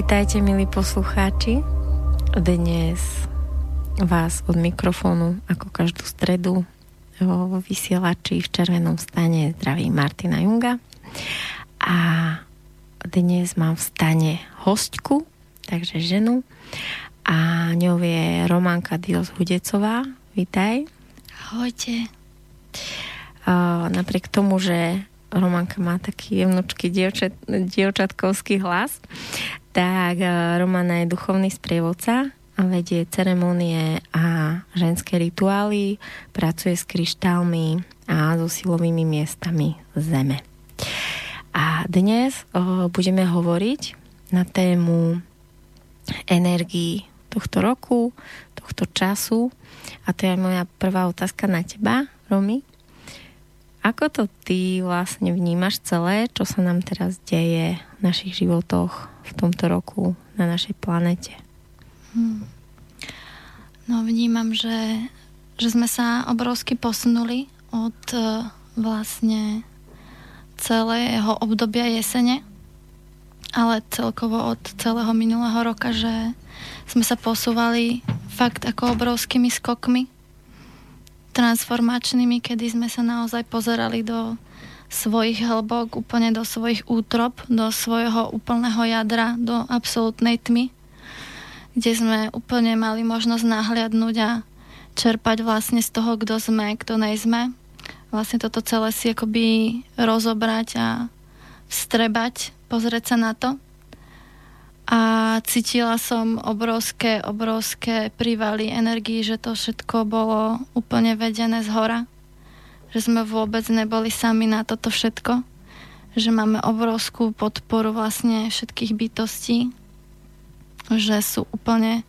Vítajte, milí poslucháči. Dnes vás od mikrofónu, ako každú stredu, vo vysielači v červenom stane zdraví Martina Junga. A dnes mám v stane hostku, takže ženu. A ňou je Románka Dios Hudecová. Vítaj. Ahojte. Napriek tomu, že Romanka má taký jemnočký dievčat, dievčatkovský hlas, tak e, Romana je duchovný sprievodca a vedie ceremonie a ženské rituály, pracuje s kryštálmi a so silovými miestami zeme. A dnes o, budeme hovoriť na tému energii tohto roku, tohto času. A to je moja prvá otázka na teba, Romy. Ako to ty vlastne vnímaš celé, čo sa nám teraz deje v našich životoch v tomto roku na našej planete? Hmm. No vnímam, že, že sme sa obrovsky posunuli od uh, vlastne celého obdobia jesene, ale celkovo od celého minulého roka, že sme sa posúvali fakt ako obrovskými skokmi transformačnými, kedy sme sa naozaj pozerali do svojich hlbok, úplne do svojich útrop, do svojho úplného jadra, do absolútnej tmy, kde sme úplne mali možnosť nahliadnúť a čerpať vlastne z toho, kto sme, kto nejsme. Vlastne toto celé si akoby rozobrať a vstrebať, pozrieť sa na to a cítila som obrovské, obrovské prívaly energii, že to všetko bolo úplne vedené z hora. Že sme vôbec neboli sami na toto všetko. Že máme obrovskú podporu vlastne všetkých bytostí. Že sú úplne,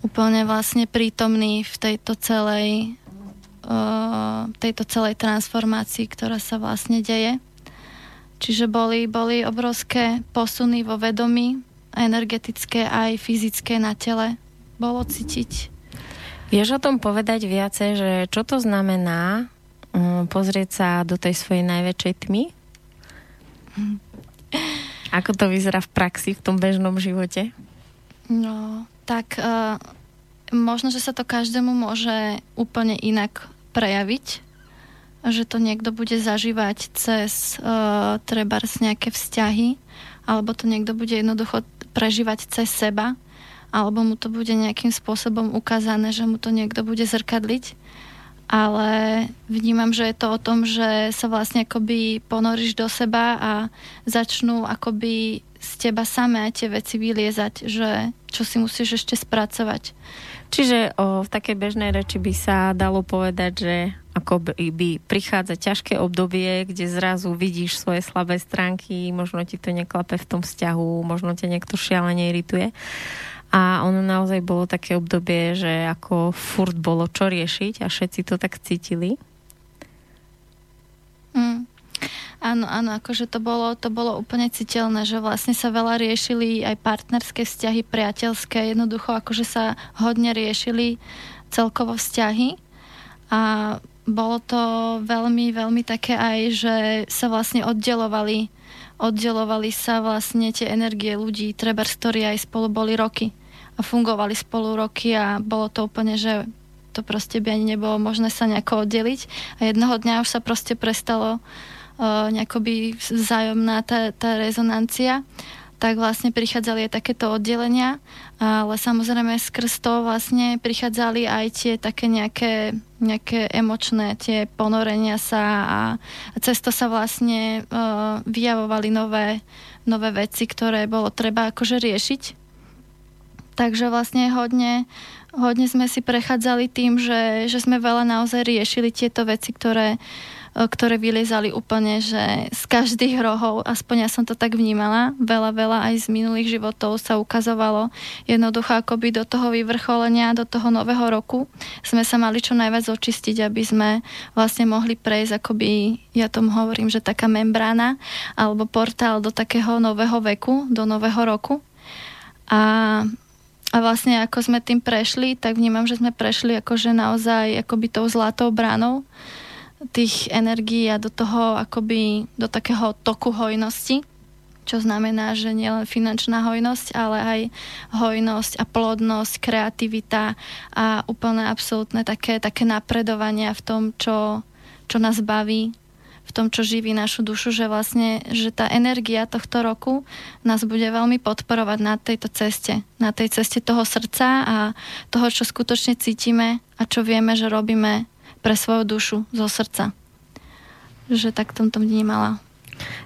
úplne vlastne prítomní v tejto celej uh, tejto celej transformácii, ktorá sa vlastne deje. Čiže boli, boli obrovské posuny vo vedomí, energetické aj fyzické na tele bolo cítiť. Vieš o tom povedať viacej, že čo to znamená um, pozrieť sa do tej svojej najväčšej tmy? Ako to vyzerá v praxi, v tom bežnom živote? No, tak uh, možno, že sa to každému môže úplne inak prejaviť, že to niekto bude zažívať cez uh, trebárs nejaké vzťahy, alebo to niekto bude jednoducho prežívať cez seba, alebo mu to bude nejakým spôsobom ukázané, že mu to niekto bude zrkadliť. Ale vnímam, že je to o tom, že sa vlastne akoby ponoríš do seba a začnú akoby z teba samé tie veci vyliezať, že čo si musíš ešte spracovať. Čiže o, v takej bežnej reči by sa dalo povedať, že ako by, prichádza ťažké obdobie, kde zrazu vidíš svoje slabé stránky, možno ti to neklape v tom vzťahu, možno ťa niekto šialene irituje. A ono naozaj bolo také obdobie, že ako furt bolo čo riešiť a všetci to tak cítili. Mm. Áno, áno, akože to bolo, to bolo úplne citeľné, že vlastne sa veľa riešili aj partnerské vzťahy, priateľské, jednoducho akože sa hodne riešili celkovo vzťahy a bolo to veľmi, veľmi také aj, že sa vlastne oddelovali, oddelovali sa vlastne tie energie ľudí, treba ktorí aj spolu boli roky a fungovali spolu roky a bolo to úplne, že to proste by ani nebolo možné sa nejako oddeliť. A jednoho dňa už sa proste prestalo uh, nejakoby vzájomná tá, tá rezonancia. Tak vlastne prichádzali aj takéto oddelenia, ale samozrejme skrz to vlastne prichádzali aj tie také nejaké, nejaké emočné, tie ponorenia sa a cez to sa vlastne uh, vyjavovali nové, nové veci, ktoré bolo treba akože riešiť. Takže vlastne hodne, Hodne sme si prechádzali tým, že, že sme veľa naozaj riešili tieto veci, ktoré, e, ktoré vyliezali úplne, že z každých rohov, aspoň ja som to tak vnímala, veľa, veľa aj z minulých životov sa ukazovalo jednoducho akoby do toho vyvrcholenia, do toho nového roku sme sa mali čo najviac očistiť, aby sme vlastne mohli prejsť akoby, ja tomu hovorím, že taká membrána alebo portál do takého nového veku, do nového roku. A a vlastne ako sme tým prešli, tak vnímam, že sme prešli akože naozaj akoby tou zlatou bránou tých energií a do toho akoby do takého toku hojnosti, čo znamená, že nielen finančná hojnosť, ale aj hojnosť a plodnosť, kreativita a úplne absolútne také, také napredovania v tom, čo, čo nás baví, v tom, čo živí našu dušu, že vlastne, že tá energia tohto roku nás bude veľmi podporovať na tejto ceste, na tej ceste toho srdca a toho, čo skutočne cítime a čo vieme, že robíme pre svoju dušu zo srdca. Že tak tom tom vnímala.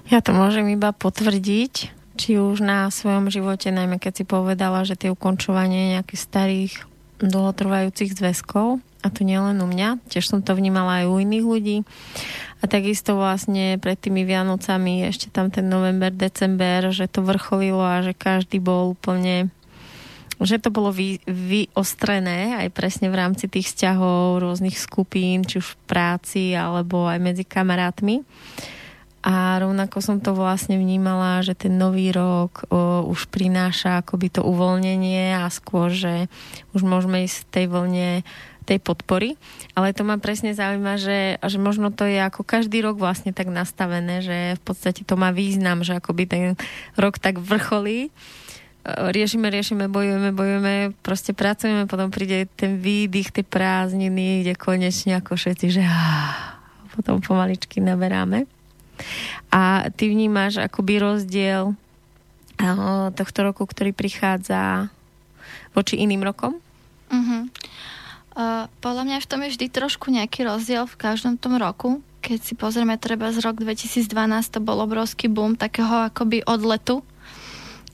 Ja to môžem iba potvrdiť, či už na svojom živote, najmä keď si povedala, že tie ukončovanie nejakých starých dlhotrvajúcich zväzkov, a to nielen u mňa, tiež som to vnímala aj u iných ľudí, a takisto vlastne pred tými Vianocami ešte tam ten november, december, že to vrcholilo a že každý bol úplne že to bolo vy, vyostrené aj presne v rámci tých vzťahov rôznych skupín, či už v práci alebo aj medzi kamarátmi. A rovnako som to vlastne vnímala, že ten nový rok o, už prináša akoby to uvoľnenie a skôr, že už môžeme ísť v tej vlne tej podpory, ale to ma presne zaujíma, že, že možno to je ako každý rok vlastne tak nastavené, že v podstate to má význam, že akoby ten rok tak vrcholí, riešime, riešime, bojujeme, bojujeme, proste pracujeme, potom príde ten výdych, tie prázdniny, kde konečne ako všetci, že potom pomaličky naberáme. A ty vnímaš akoby rozdiel e, tohto roku, ktorý prichádza voči iným rokom? Uh-huh. Uh, podľa mňa v tom je vždy trošku nejaký rozdiel v každom tom roku. Keď si pozrieme treba z rok 2012, to bol obrovský boom takého akoby odletu,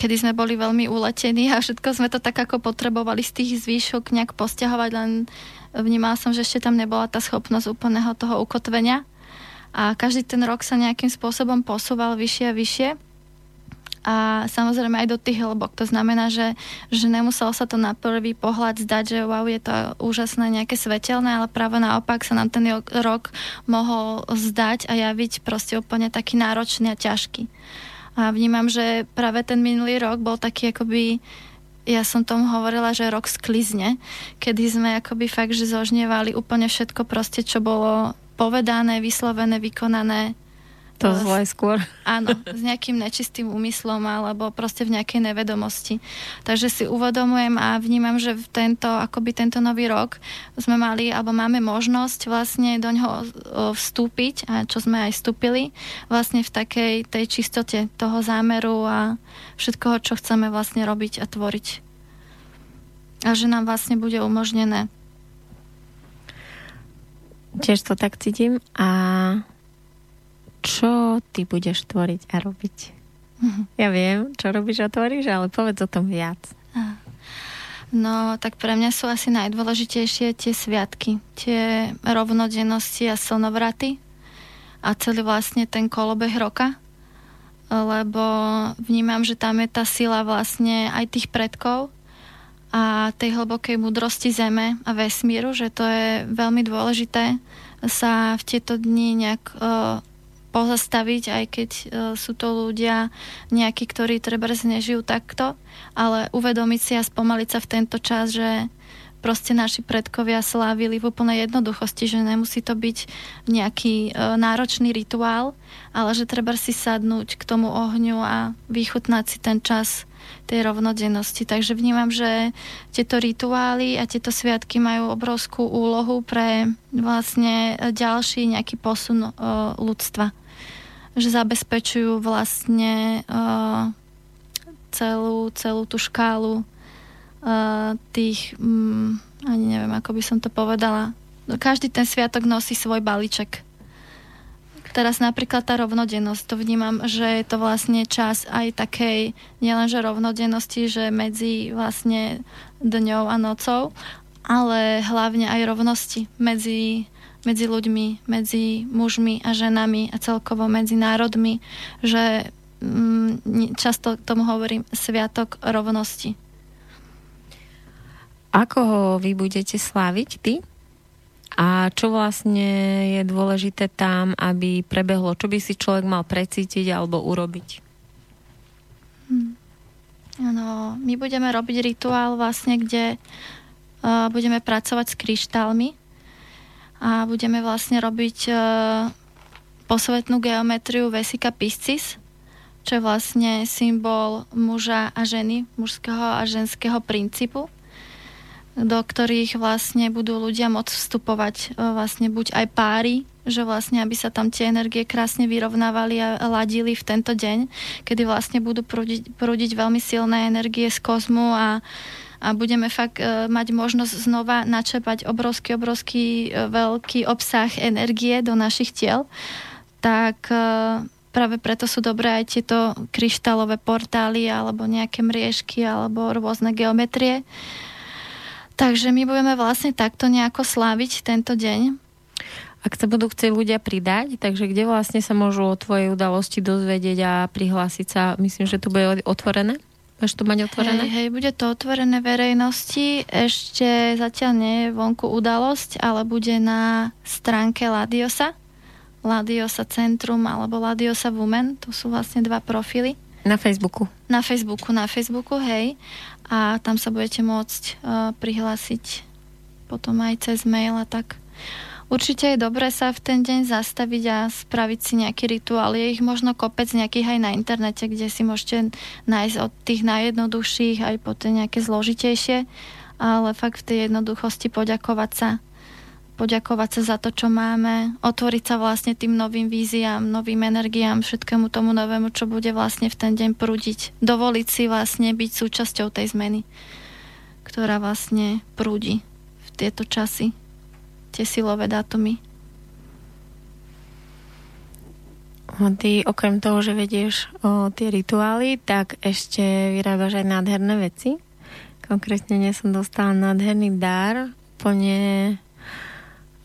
kedy sme boli veľmi uletení a všetko sme to tak ako potrebovali z tých zvýšok nejak posťahovať, len vnímala som, že ešte tam nebola tá schopnosť úplného toho ukotvenia. A každý ten rok sa nejakým spôsobom posúval vyššie a vyššie a samozrejme aj do tých hlbok. To znamená, že, že nemuselo sa to na prvý pohľad zdať, že wow, je to úžasné nejaké svetelné, ale práve naopak sa nám ten rok mohol zdať a javiť proste úplne taký náročný a ťažký. A vnímam, že práve ten minulý rok bol taký akoby ja som tomu hovorila, že rok sklizne, kedy sme akoby fakt, že zožnievali úplne všetko proste, čo bolo povedané, vyslovené, vykonané to zle skôr. Áno, s nejakým nečistým úmyslom alebo proste v nejakej nevedomosti. Takže si uvedomujem a vnímam, že tento, akoby tento nový rok sme mali alebo máme možnosť vlastne do ňoho vstúpiť a čo sme aj vstúpili vlastne v takej tej čistote toho zámeru a všetkoho, čo chceme vlastne robiť a tvoriť. A že nám vlastne bude umožnené. Tiež to tak cítim a čo ty budeš tvoriť a robiť. Uh-huh. Ja viem, čo robíš a tvoríš, ale povedz o tom viac. No, tak pre mňa sú asi najdôležitejšie tie sviatky, tie rovnodennosti a slnovraty a celý vlastne ten kolobeh roka, lebo vnímam, že tam je tá sila vlastne aj tých predkov a tej hlbokej múdrosti zeme a vesmíru, že to je veľmi dôležité sa v tieto dni nejak uh, pozastaviť, aj keď uh, sú to ľudia nejakí, ktorí treba nežijú takto, ale uvedomiť si a spomaliť sa v tento čas, že proste naši predkovia slávili v úplnej jednoduchosti, že nemusí to byť nejaký uh, náročný rituál, ale že treba si sadnúť k tomu ohňu a vychutnať si ten čas tej rovnodennosti. Takže vnímam, že tieto rituály a tieto sviatky majú obrovskú úlohu pre vlastne ďalší nejaký posun uh, ľudstva že zabezpečujú vlastne uh, celú, celú tú škálu uh, tých, um, ani neviem, ako by som to povedala. Každý ten sviatok nosí svoj balíček. Teraz napríklad tá rovnodennosť, to vnímam, že je to vlastne čas aj takej, nielenže rovnodennosti, že medzi vlastne dňou a nocou, ale hlavne aj rovnosti medzi, medzi ľuďmi, medzi mužmi a ženami a celkovo medzi národmi, že mm, často tomu hovorím sviatok rovnosti. Ako ho vy budete sláviť, ty? A čo vlastne je dôležité tam, aby prebehlo? Čo by si človek mal precítiť alebo urobiť? Hmm. No, my budeme robiť rituál vlastne, kde uh, budeme pracovať s kryštálmi a budeme vlastne robiť uh, posvetnú geometriu Vesika Piscis, čo je vlastne symbol muža a ženy, mužského a ženského princípu do ktorých vlastne budú ľudia môcť vstupovať e, vlastne buď aj páry, že vlastne aby sa tam tie energie krásne vyrovnávali a ladili v tento deň, kedy vlastne budú prúdiť, prúdiť veľmi silné energie z kozmu a, a budeme fakt e, mať možnosť znova načepať obrovský, obrovský e, veľký obsah energie do našich tiel, tak e, práve preto sú dobré aj tieto kryštálové portály alebo nejaké mriežky alebo rôzne geometrie, Takže my budeme vlastne takto nejako sláviť tento deň. Ak sa budú chcieť ľudia pridať, takže kde vlastne sa môžu o tvojej udalosti dozvedieť a prihlásiť sa? Myslím, že to bude otvorené? Budeš to mať otvorené? Hej, hej, bude to otvorené verejnosti. Ešte zatiaľ nie je vonku udalosť, ale bude na stránke Ladiosa. Ladiosa Centrum alebo Ladiosa Women. To sú vlastne dva profily. Na Facebooku. Na Facebooku, na Facebooku, hej a tam sa budete môcť uh, prihlásiť potom aj cez mail a tak. Určite je dobré sa v ten deň zastaviť a spraviť si nejaký rituál. Je ich možno kopec nejakých aj na internete, kde si môžete nájsť od tých najjednoduchších aj po tie nejaké zložitejšie, ale fakt v tej jednoduchosti poďakovať sa poďakovať sa za to, čo máme, otvoriť sa vlastne tým novým víziám, novým energiám, všetkému tomu novému, čo bude vlastne v ten deň prúdiť. Dovoliť si vlastne byť súčasťou tej zmeny, ktorá vlastne prúdi v tieto časy, tie silové dátumy. Ty okrem toho, že vedieš o, tie rituály, tak ešte vyrábaš aj nádherné veci. Konkrétne dnes som dostala nádherný dar, úplne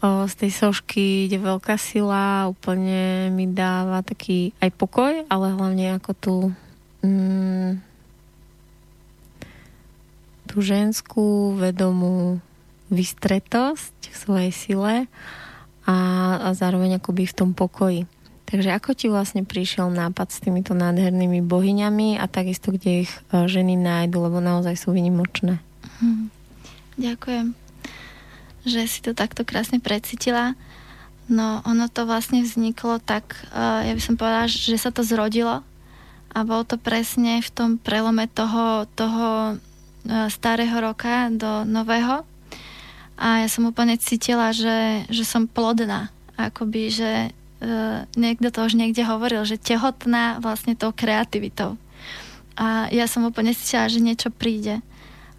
o, z tej sošky ide veľká sila, úplne mi dáva taký aj pokoj, ale hlavne ako tú mm, tú ženskú vedomú vystretosť v svojej sile a, a zároveň akoby v tom pokoji. Takže ako ti vlastne prišiel nápad s týmito nádhernými bohyňami a takisto, kde ich e, ženy nájdu, lebo naozaj sú vynimočné? Hm. Ďakujem že si to takto krásne precítila. No ono to vlastne vzniklo tak, uh, ja by som povedala, že sa to zrodilo a bolo to presne v tom prelome toho, toho uh, starého roka do nového a ja som úplne cítila, že, že som plodná. Akoby, že uh, niekto to už niekde hovoril, že tehotná vlastne tou kreativitou. A ja som úplne cítila, že niečo príde.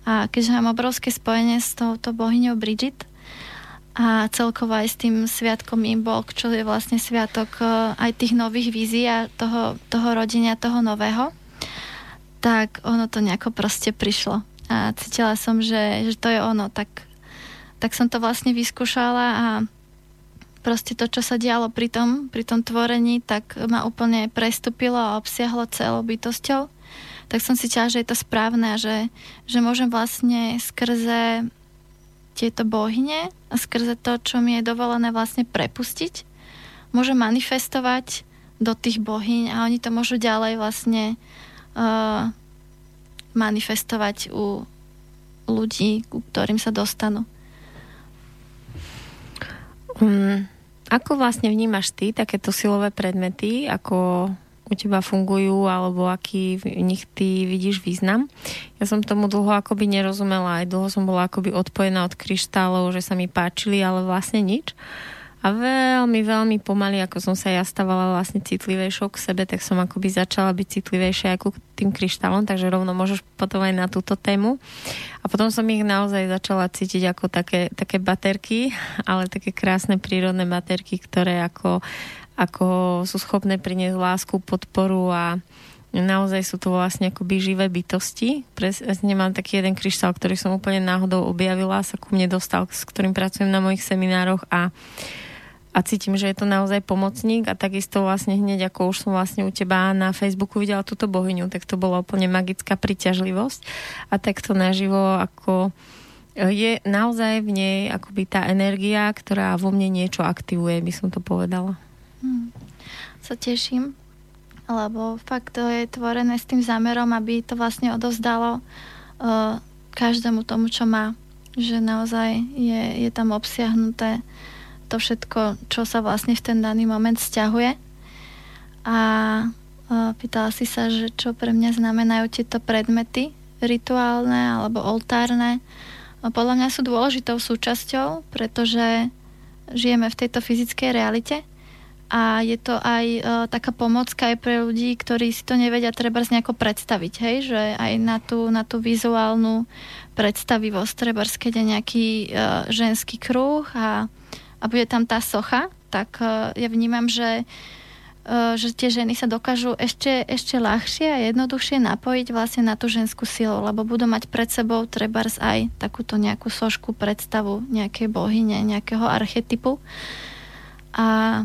A keďže mám obrovské spojenie s touto bohyňou Bridget, a celkovo aj s tým sviatkom Imbolk, čo je vlastne sviatok e, aj tých nových vízií a toho, toho rodenia, toho nového, tak ono to nejako proste prišlo. A cítila som, že, že to je ono. Tak, tak som to vlastne vyskúšala a proste to, čo sa dialo pri tom, pri tom tvorení, tak ma úplne prestúpilo a obsiahlo celou bytosťou. Tak som si cítila, že je to správne, že, že môžem vlastne skrze tieto bohyne a skrze to, čo mi je dovolené vlastne prepustiť, môžem manifestovať do tých bohyň a oni to môžu ďalej vlastne uh, manifestovať u ľudí, ku ktorým sa dostanú. Um, ako vlastne vnímaš ty takéto silové predmety, ako u teba fungujú alebo aký v nich ty vidíš význam. Ja som tomu dlho akoby nerozumela, aj dlho som bola akoby odpojená od kryštálov, že sa mi páčili, ale vlastne nič. A veľmi, veľmi pomaly, ako som sa ja stávala vlastne citlivejšou k sebe, tak som akoby začala byť citlivejšia ako k tým kryštálom, takže rovno môžeš potom aj na túto tému. A potom som ich naozaj začala cítiť ako také, také baterky, ale také krásne prírodné baterky, ktoré ako ako sú schopné priniesť lásku, podporu a, naozaj sú to vlastne akoby živé bytosti. Presne mám taký jeden kryštál, ktorý som úplne náhodou objavila, sa ku mne dostal, s ktorým pracujem na mojich seminároch a a cítim, že je to naozaj pomocník a takisto vlastne hneď ako už som vlastne u teba na Facebooku videla túto bohyňu, tak to bola úplne magická príťažlivosť a takto naživo ako e, je naozaj v nej akoby tá energia, ktorá vo mne niečo aktivuje, by som to povedala. Hmm. Sa teším lebo fakt to je tvorené s tým zámerom, aby to vlastne odovzdalo uh, každému tomu, čo má. Že naozaj je, je tam obsiahnuté to všetko, čo sa vlastne v ten daný moment stiahuje. A uh, pýtala si sa, že čo pre mňa znamenajú tieto predmety rituálne alebo oltárne. Podľa mňa sú dôležitou súčasťou, pretože žijeme v tejto fyzickej realite a je to aj uh, taká pomocka aj pre ľudí, ktorí si to nevedia treba nejako predstaviť, hej, že aj na tú, na tú vizuálnu predstavivosť treba keď je nejaký uh, ženský kruh a, a bude tam tá socha, tak uh, ja vnímam, že uh, že tie ženy sa dokážu ešte, ešte ľahšie a jednoduchšie napojiť vlastne na tú ženskú silu, lebo budú mať pred sebou trebárs aj takúto nejakú sošku, predstavu nejakej bohyne, nejakého archetypu. A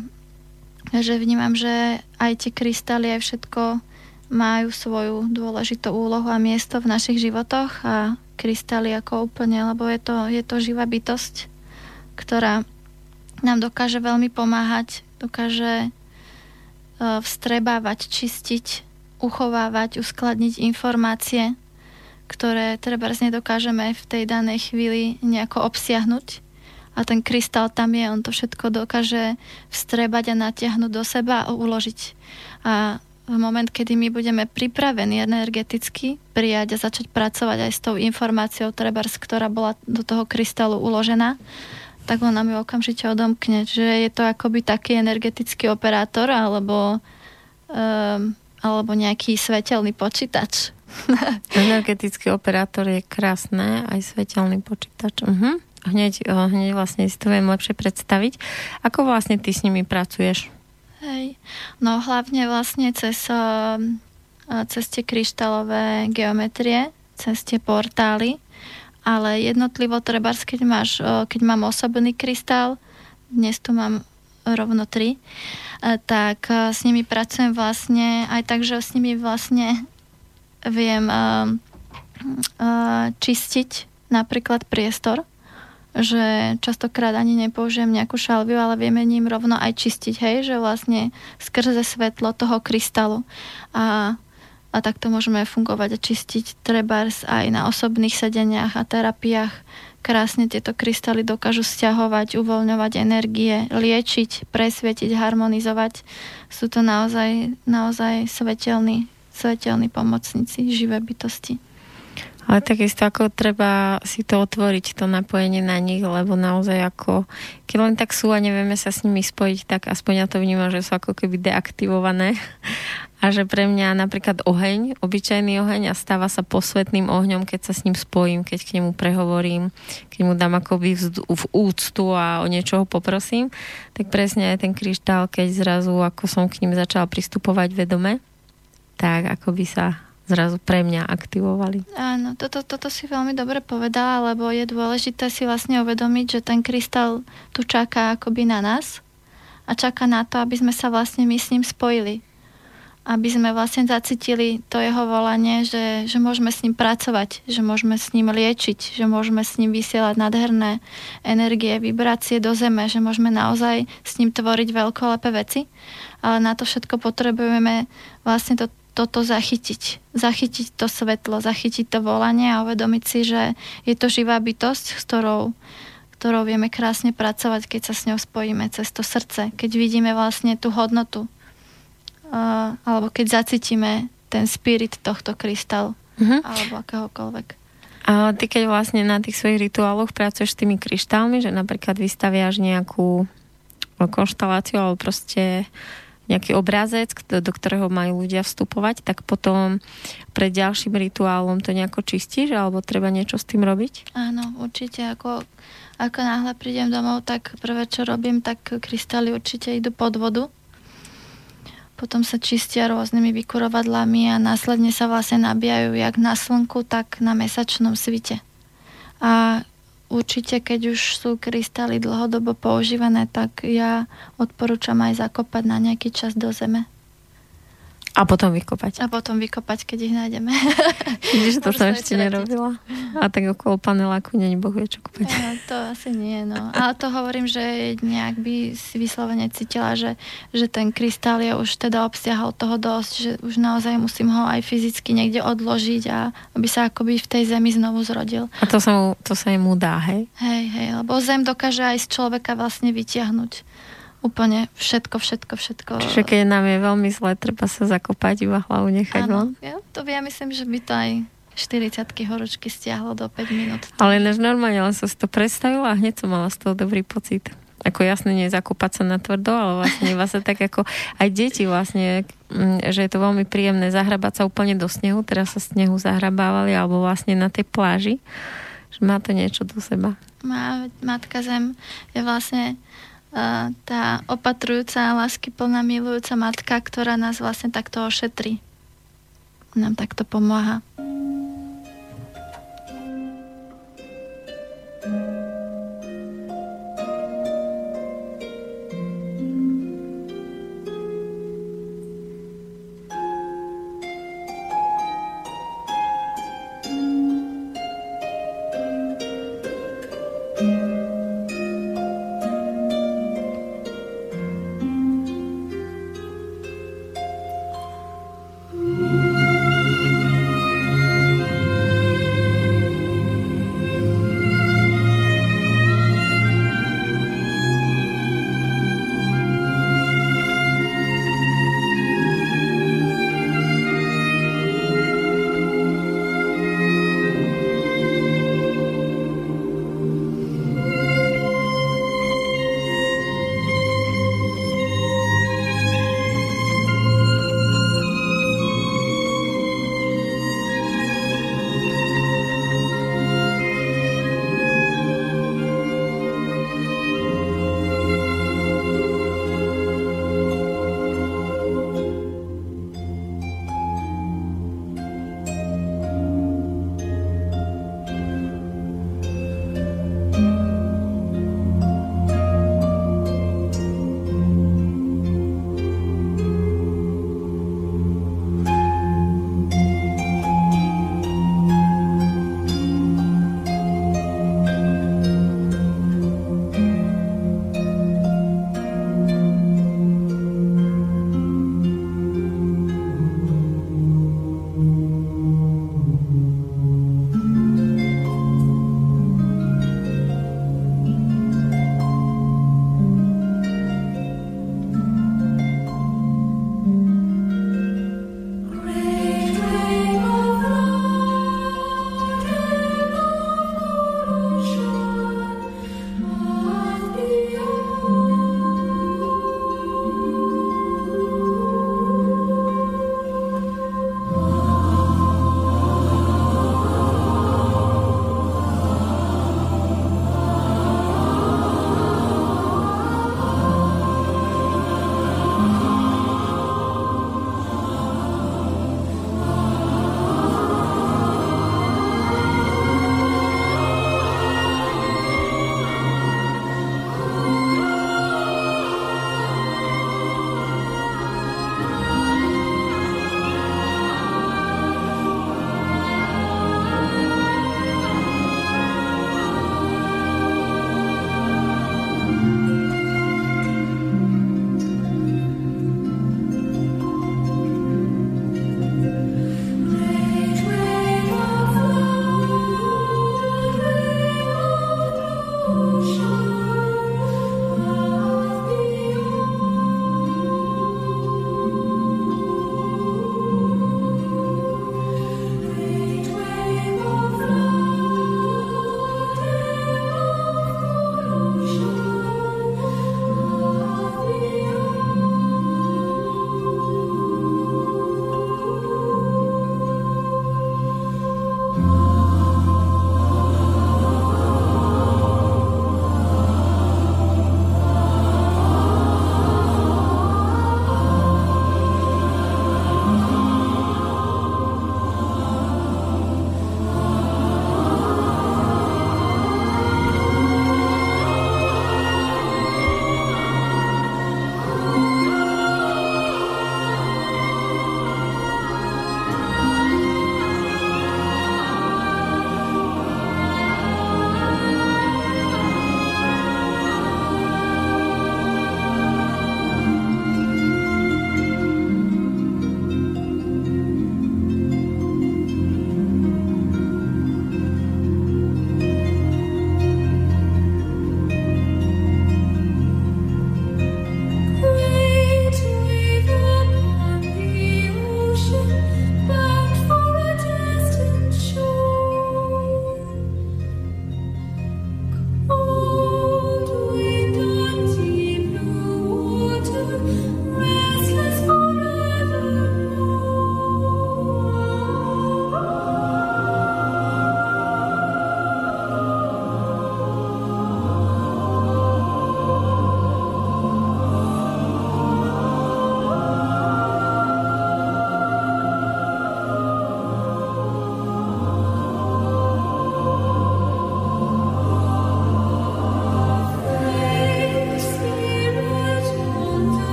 že vnímam, že aj tie kryštály, aj všetko majú svoju dôležitú úlohu a miesto v našich životoch a kryštály ako úplne, lebo je to, je to živá bytosť, ktorá nám dokáže veľmi pomáhať, dokáže uh, vstrebávať, čistiť, uchovávať, uskladniť informácie, ktoré treba nedokážeme v tej danej chvíli nejako obsiahnuť a ten krystál tam je, on to všetko dokáže vstrebať a natiahnuť do seba a uložiť. A v moment, kedy my budeme pripravení energeticky prijať a začať pracovať aj s tou informáciou trebárs, ktorá bola do toho krystálu uložená, tak on nám ju okamžite odomkne. Že je to akoby taký energetický operátor alebo, um, alebo nejaký svetelný počítač. Energetický operátor je krásne, aj svetelný počítač. Uh-huh hneď, eh, hneď vlastne si to viem lepšie predstaviť. Ako vlastne ty s nimi pracuješ? Hej, no hlavne vlastne cez, eh, eh, cez tie kryštálové geometrie, cez tie portály, ale jednotlivo treba, keď, máš, keď mám osobný krystál, dnes tu mám rovno tri, tak s nimi pracujem vlastne aj tak, že s nimi vlastne viem čistiť napríklad priestor, že častokrát ani nepoužijem nejakú šalviu, ale vieme ním rovno aj čistiť, hej, že vlastne skrze svetlo toho krystalu. A, a takto môžeme fungovať a čistiť trebárs aj na osobných sedeniach a terapiách. Krásne tieto krystaly dokážu stiahovať, uvoľňovať energie, liečiť, presvietiť, harmonizovať. Sú to naozaj, naozaj svetelní, svetelní pomocníci, živé bytosti. Ale takisto ako treba si to otvoriť, to napojenie na nich, lebo naozaj ako, keď len tak sú a nevieme sa s nimi spojiť, tak aspoň ja to vnímam, že sú ako keby deaktivované. A že pre mňa napríklad oheň, obyčajný oheň a stáva sa posvetným ohňom, keď sa s ním spojím, keď k nemu prehovorím, keď mu dám akoby v úctu a o niečo ho poprosím, tak presne aj ten kryštál, keď zrazu ako som k ním začala pristupovať vedome, tak ako by sa zrazu pre mňa aktivovali. Áno, toto, toto si veľmi dobre povedala, lebo je dôležité si vlastne uvedomiť, že ten krystal tu čaká akoby na nás a čaká na to, aby sme sa vlastne my s ním spojili. Aby sme vlastne zacítili to jeho volanie, že, že môžeme s ním pracovať, že môžeme s ním liečiť, že môžeme s ním vysielať nádherné energie, vibrácie do zeme, že môžeme naozaj s ním tvoriť veľkolepé veci. Ale na to všetko potrebujeme vlastne to toto zachytiť. Zachytiť to svetlo, zachytiť to volanie a uvedomiť si, že je to živá bytosť, s ktorou, ktorou vieme krásne pracovať, keď sa s ňou spojíme cez to srdce, keď vidíme vlastne tú hodnotu uh, alebo keď zacítime ten spirit tohto krystalu uh-huh. alebo akéhokoľvek. A ty keď vlastne na tých svojich rituáloch pracuješ s tými kryštálmi, že napríklad vystaviaš nejakú konštaláciu alebo proste nejaký obrázec, do ktorého majú ľudia vstupovať, tak potom pred ďalším rituálom to nejako čistíš, alebo treba niečo s tým robiť? Áno, určite. Ako, ako náhle prídem domov, tak prvé, čo robím, tak krystály určite idú pod vodu. potom sa čistia rôznymi vykurovadlami a následne sa vlastne nabíjajú jak na slnku, tak na mesačnom svite. A určite, keď už sú krystaly dlhodobo používané, tak ja odporúčam aj zakopať na nejaký čas do zeme. A potom vykopať. A potom vykopať, keď ich nájdeme. Vidíš, to som ešte nerobila. A tak okolo paneláku není boh vie, čo kúpať. Ja, to asi nie, no. Ale to hovorím, že nejak by si vyslovene cítila, že, že ten krystál je už teda obsiahol toho dosť, že už naozaj musím ho aj fyzicky niekde odložiť a aby sa akoby v tej zemi znovu zrodil. A to sa, mu, to sa mu dá, hej? Hej, hej, lebo zem dokáže aj z človeka vlastne vytiahnuť úplne všetko, všetko, všetko. Čiže keď nám je veľmi zle, treba sa zakopať, iba hlavu nechať Áno, ja, to ja myslím, že by to aj 40 horúčky stiahlo do 5 minút. Ale než normálne, len som si to predstavila a hneď som mala z toho dobrý pocit. Ako jasne nie zakúpať sa na tvrdo, ale vlastne iba sa tak ako aj deti vlastne, mm, že je to veľmi príjemné zahrabať sa úplne do snehu, teraz sa snehu zahrabávali alebo vlastne na tej pláži, že má to niečo do seba. Má, matka zem je vlastne tá opatrujúca, lásky plná, milujúca matka, ktorá nás vlastne takto ošetrí. Nám takto pomáha.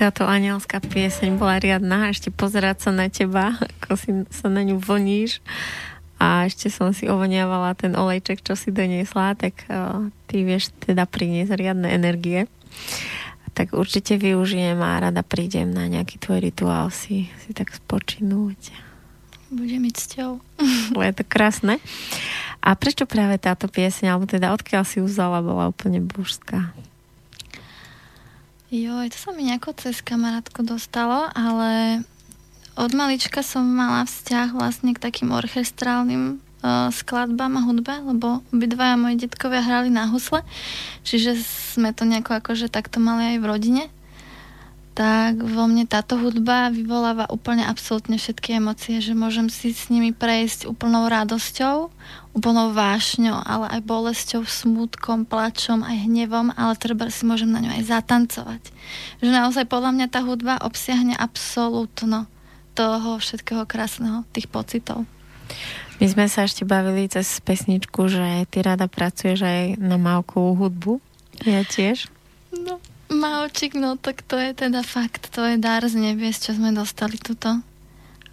Táto anielská pieseň bola riadna, ešte pozerať sa na teba, ako si sa na ňu voníš a ešte som si ovoniavala ten olejček, čo si doniesla, tak uh, ty vieš teda priniesť riadne energie. Tak určite využijem a rada prídem na nejaký tvoj rituál si, si tak spočinúť. Bude mi cťou. je to krásne. A prečo práve táto pieseň, alebo teda odkiaľ si vzala, bola úplne božská? Jo, to sa mi nejako cez kamarátku dostalo, ale od malička som mala vzťah vlastne k takým orchestrálnym uh, skladbám a hudbe, lebo obidvaja moji detkovia hrali na husle, čiže sme to nejako akože takto mali aj v rodine tak vo mne táto hudba vyvoláva úplne absolútne všetky emócie, že môžem si s nimi prejsť úplnou radosťou, úplnou vášňou, ale aj bolesťou, smutkom, plačom, aj hnevom, ale treba si môžem na ňu aj zatancovať. Že naozaj podľa mňa tá hudba obsiahne absolútno toho všetkého krásneho, tých pocitov. My sme sa ešte bavili cez pesničku, že ty rada pracuješ aj na malkovú hudbu. Ja tiež. No, Maočik, no tak to je teda fakt, to je dar z nebies, čo sme dostali tuto.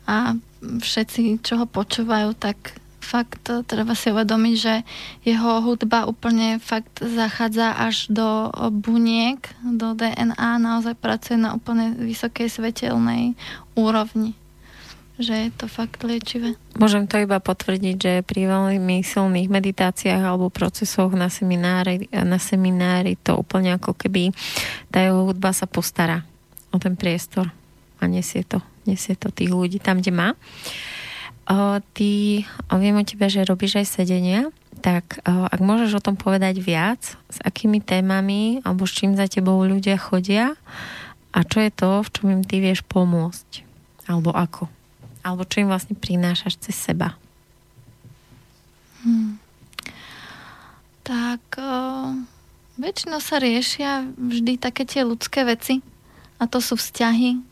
A všetci, čo ho počúvajú, tak fakt treba si uvedomiť, že jeho hudba úplne fakt zachádza až do buniek, do DNA, naozaj pracuje na úplne vysokej svetelnej úrovni že je to fakt liečivé. Môžem to iba potvrdiť, že pri veľmi silných meditáciách alebo procesoch na seminári, na seminári to úplne ako keby tá jeho hudba sa postará o ten priestor a nesie to, nesie to tých ľudí tam, kde má. O, ty, o, viem o tebe, že robíš aj sedenia, tak o, ak môžeš o tom povedať viac, s akými témami alebo s čím za tebou ľudia chodia a čo je to, v čom im ty vieš pomôcť alebo ako? Alebo čo im vlastne prinášaš cez seba? Hmm. Tak o, väčšinou sa riešia vždy také tie ľudské veci a to sú vzťahy,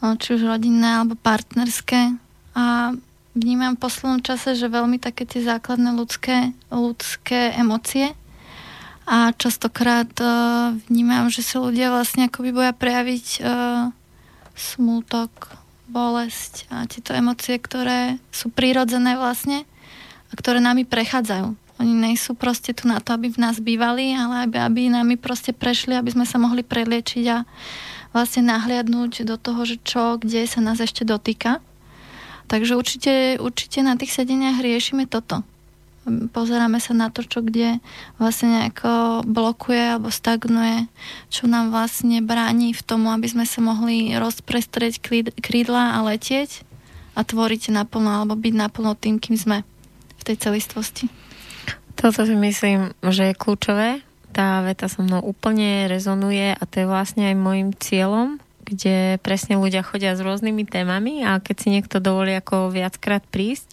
o, či už rodinné alebo partnerské a vnímam v poslednom čase, že veľmi také tie základné ľudské, ľudské emócie a častokrát uh, vnímam, že sa ľudia vlastne akoby boja prejaviť uh, smútok, bolesť a tieto emócie, ktoré sú prírodzené vlastne a ktoré nami prechádzajú. Oni nejsú proste tu na to, aby v nás bývali, ale aby, aby nami proste prešli, aby sme sa mohli preliečiť a vlastne nahliadnúť do toho, že čo, kde sa nás ešte dotýka. Takže určite, určite na tých sedeniach riešime toto pozeráme sa na to, čo kde vlastne nejako blokuje alebo stagnuje, čo nám vlastne bráni v tomu, aby sme sa mohli rozprestrieť krídla a letieť a tvoriť naplno alebo byť naplno tým, kým sme v tej celistvosti. Toto si myslím, že je kľúčové. Tá veta so mnou úplne rezonuje a to je vlastne aj môjim cieľom, kde presne ľudia chodia s rôznymi témami a keď si niekto dovolí ako viackrát prísť,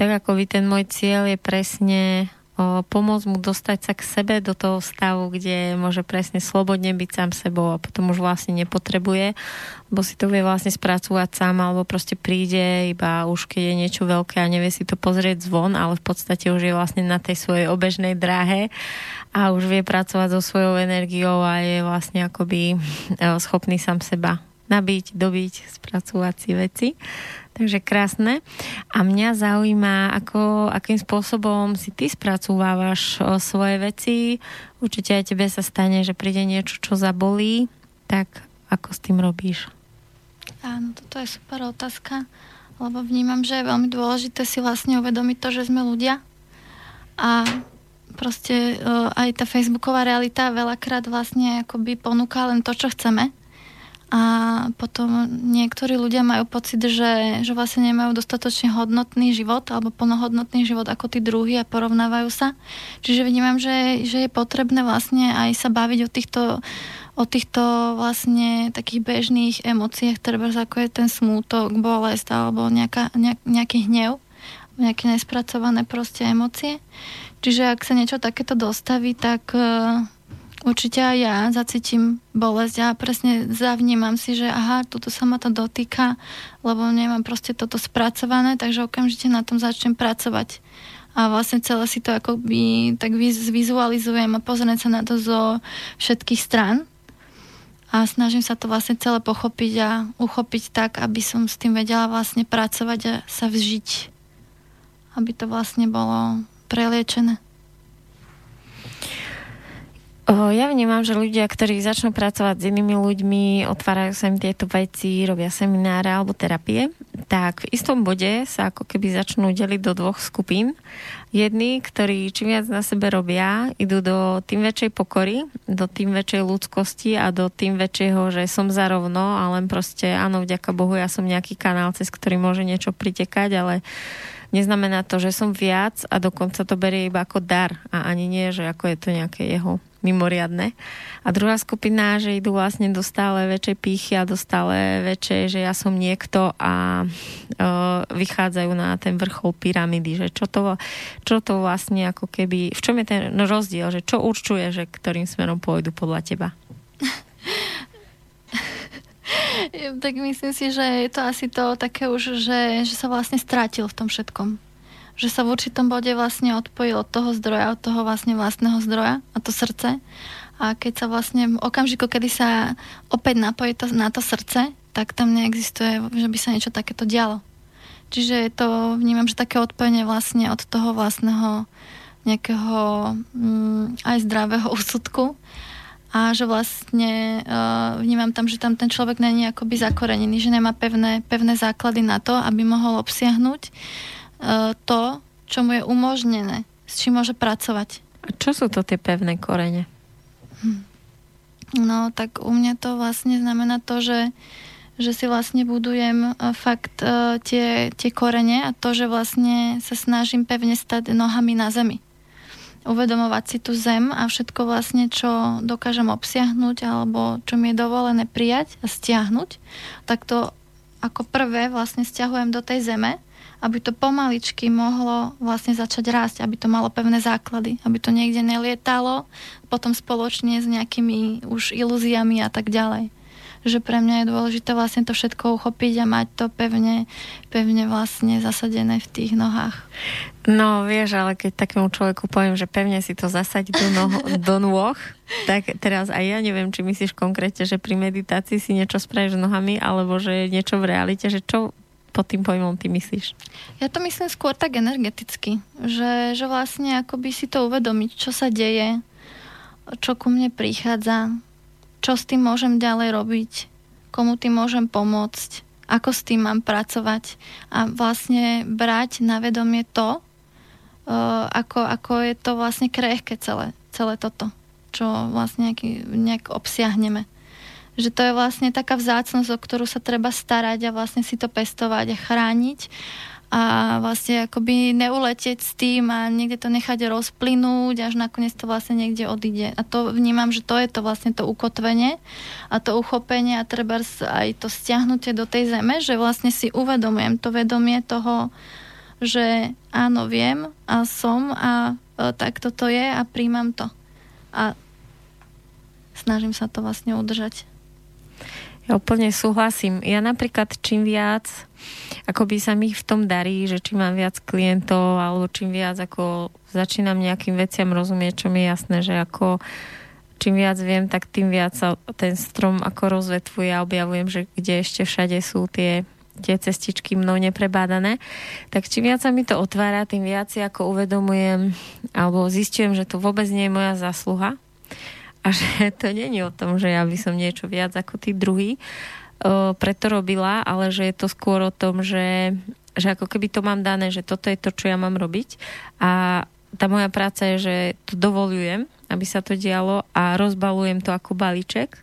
tak ako vy ten môj cieľ je presne o, pomôcť mu dostať sa k sebe do toho stavu, kde môže presne slobodne byť sám sebou a potom už vlastne nepotrebuje, lebo si to vie vlastne spracovať sám alebo proste príde iba už keď je niečo veľké a nevie si to pozrieť zvon, ale v podstate už je vlastne na tej svojej obežnej dráhe a už vie pracovať so svojou energiou a je vlastne akoby schopný sám seba nabiť, dobiť, spracovať si veci. Takže krásne. A mňa zaujíma, ako, akým spôsobom si ty spracovávaš svoje veci. Určite aj tebe sa stane, že príde niečo, čo zabolí. Tak ako s tým robíš? Áno, toto je super otázka, lebo vnímam, že je veľmi dôležité si vlastne uvedomiť to, že sme ľudia a proste aj tá facebooková realita veľakrát vlastne akoby ponúka len to, čo chceme a potom niektorí ľudia majú pocit, že, že vlastne nemajú dostatočne hodnotný život alebo plnohodnotný život ako tí druhí a porovnávajú sa. Čiže vnímam, že, že je potrebné vlastne aj sa baviť o týchto, o týchto vlastne takých bežných emóciách, treba ako je ten smútok, bolest alebo nejaká, nejak, nejaký hnev, nejaké nespracované proste emócie. Čiže ak sa niečo takéto dostaví, tak Určite aj ja zacítim bolesť a presne zavnímam si, že aha, toto sa ma to dotýka, lebo nemám proste toto spracované, takže okamžite na tom začnem pracovať. A vlastne celé si to akoby tak zvizualizujem a pozrieť sa na to zo všetkých strán. a snažím sa to vlastne celé pochopiť a uchopiť tak, aby som s tým vedela vlastne pracovať a sa vžiť. Aby to vlastne bolo preliečené. Ja vnímam, že ľudia, ktorí začnú pracovať s inými ľuďmi, otvárajú sa im tieto veci, robia semináre alebo terapie, tak v istom bode sa ako keby začnú deliť do dvoch skupín. Jedni, ktorí čím viac na sebe robia, idú do tým väčšej pokory, do tým väčšej ľudskosti a do tým väčšieho, že som zarovno a len proste, áno, vďaka Bohu, ja som nejaký kanál, cez ktorý môže niečo pritekať, ale neznamená to, že som viac a dokonca to berie iba ako dar a ani nie, že ako je to nejaké jeho mimoriadne. A druhá skupina, že idú vlastne do stále väčšej pýchy a do stále väčšej, že ja som niekto a e, vychádzajú na ten vrchol pyramidy, že čo to, čo to vlastne ako keby, v čom je ten rozdiel, že čo určuje, že ktorým smerom pôjdu podľa teba? tak myslím si, že je to asi to také už, že, že sa vlastne strátil v tom všetkom že sa v určitom bode vlastne odpojil od toho zdroja, od toho vlastne vlastného zdroja, a to srdce. A keď sa vlastne v okamžiku, kedy sa opäť napojí to, na to srdce, tak tam neexistuje, že by sa niečo takéto dialo. Čiže je to, vnímam, že také odpojenie vlastne od toho vlastného nejakého mm, aj zdravého úsudku a že vlastne uh, vnímam tam, že tam ten človek není akoby zakorenený, že nemá pevné, pevné základy na to, aby mohol obsiahnuť E, to, čo mu je umožnené, s čím môže pracovať. A čo sú to tie pevné korene? Hm. No, tak u mňa to vlastne znamená to, že, že si vlastne budujem e, fakt uh, tie, tie korene a to, že vlastne sa snažím pevne stať nohami na zemi. Uvedomovať si tú zem a všetko vlastne, čo dokážem obsiahnuť alebo čo mi je dovolené prijať a stiahnuť, tak to ako prvé vlastne stiahujem do tej zeme aby to pomaličky mohlo vlastne začať rásť, aby to malo pevné základy, aby to niekde nelietalo, potom spoločne s nejakými už ilúziami a tak ďalej. Že pre mňa je dôležité vlastne to všetko uchopiť a mať to pevne, pevne vlastne zasadené v tých nohách. No vieš, ale keď takému človeku poviem, že pevne si to zasaď do, noho, do nôh, tak teraz aj ja neviem, či myslíš konkrétne, že pri meditácii si niečo spravíš nohami, alebo že niečo v realite, že čo, pod tým pojmom ty myslíš? Ja to myslím skôr tak energeticky, že, že vlastne akoby si to uvedomiť, čo sa deje, čo ku mne prichádza, čo s tým môžem ďalej robiť, komu tým môžem pomôcť, ako s tým mám pracovať a vlastne brať na vedomie to, uh, ako, ako je to vlastne krehké celé, celé toto, čo vlastne nejaký, nejak obsiahneme že to je vlastne taká vzácnosť, o ktorú sa treba starať a vlastne si to pestovať a chrániť a vlastne akoby neuletieť s tým a niekde to nechať rozplynúť, až nakoniec to vlastne niekde odíde. A to vnímam, že to je to vlastne to ukotvenie a to uchopenie a treba aj to stiahnutie do tej zeme, že vlastne si uvedomujem to vedomie toho, že áno, viem a som a e, tak toto je a príjmam to. A snažím sa to vlastne udržať. Ja úplne súhlasím. Ja napríklad čím viac, ako by sa mi v tom darí, že čím mám viac klientov, alebo čím viac ako začínam nejakým veciam rozumieť, čo mi je jasné, že ako čím viac viem, tak tým viac sa ten strom ako rozvetvuje a objavujem, že kde ešte všade sú tie tie cestičky mnou neprebádané, tak čím viac sa mi to otvára, tým viac si ako uvedomujem alebo zistujem, že to vôbec nie je moja zásluha, a že to není o tom, že ja by som niečo viac ako tí druhý uh, preto robila, ale že je to skôr o tom, že, že ako keby to mám dané, že toto je to, čo ja mám robiť. A tá moja práca je, že to dovolujem, aby sa to dialo a rozbalujem to ako balíček.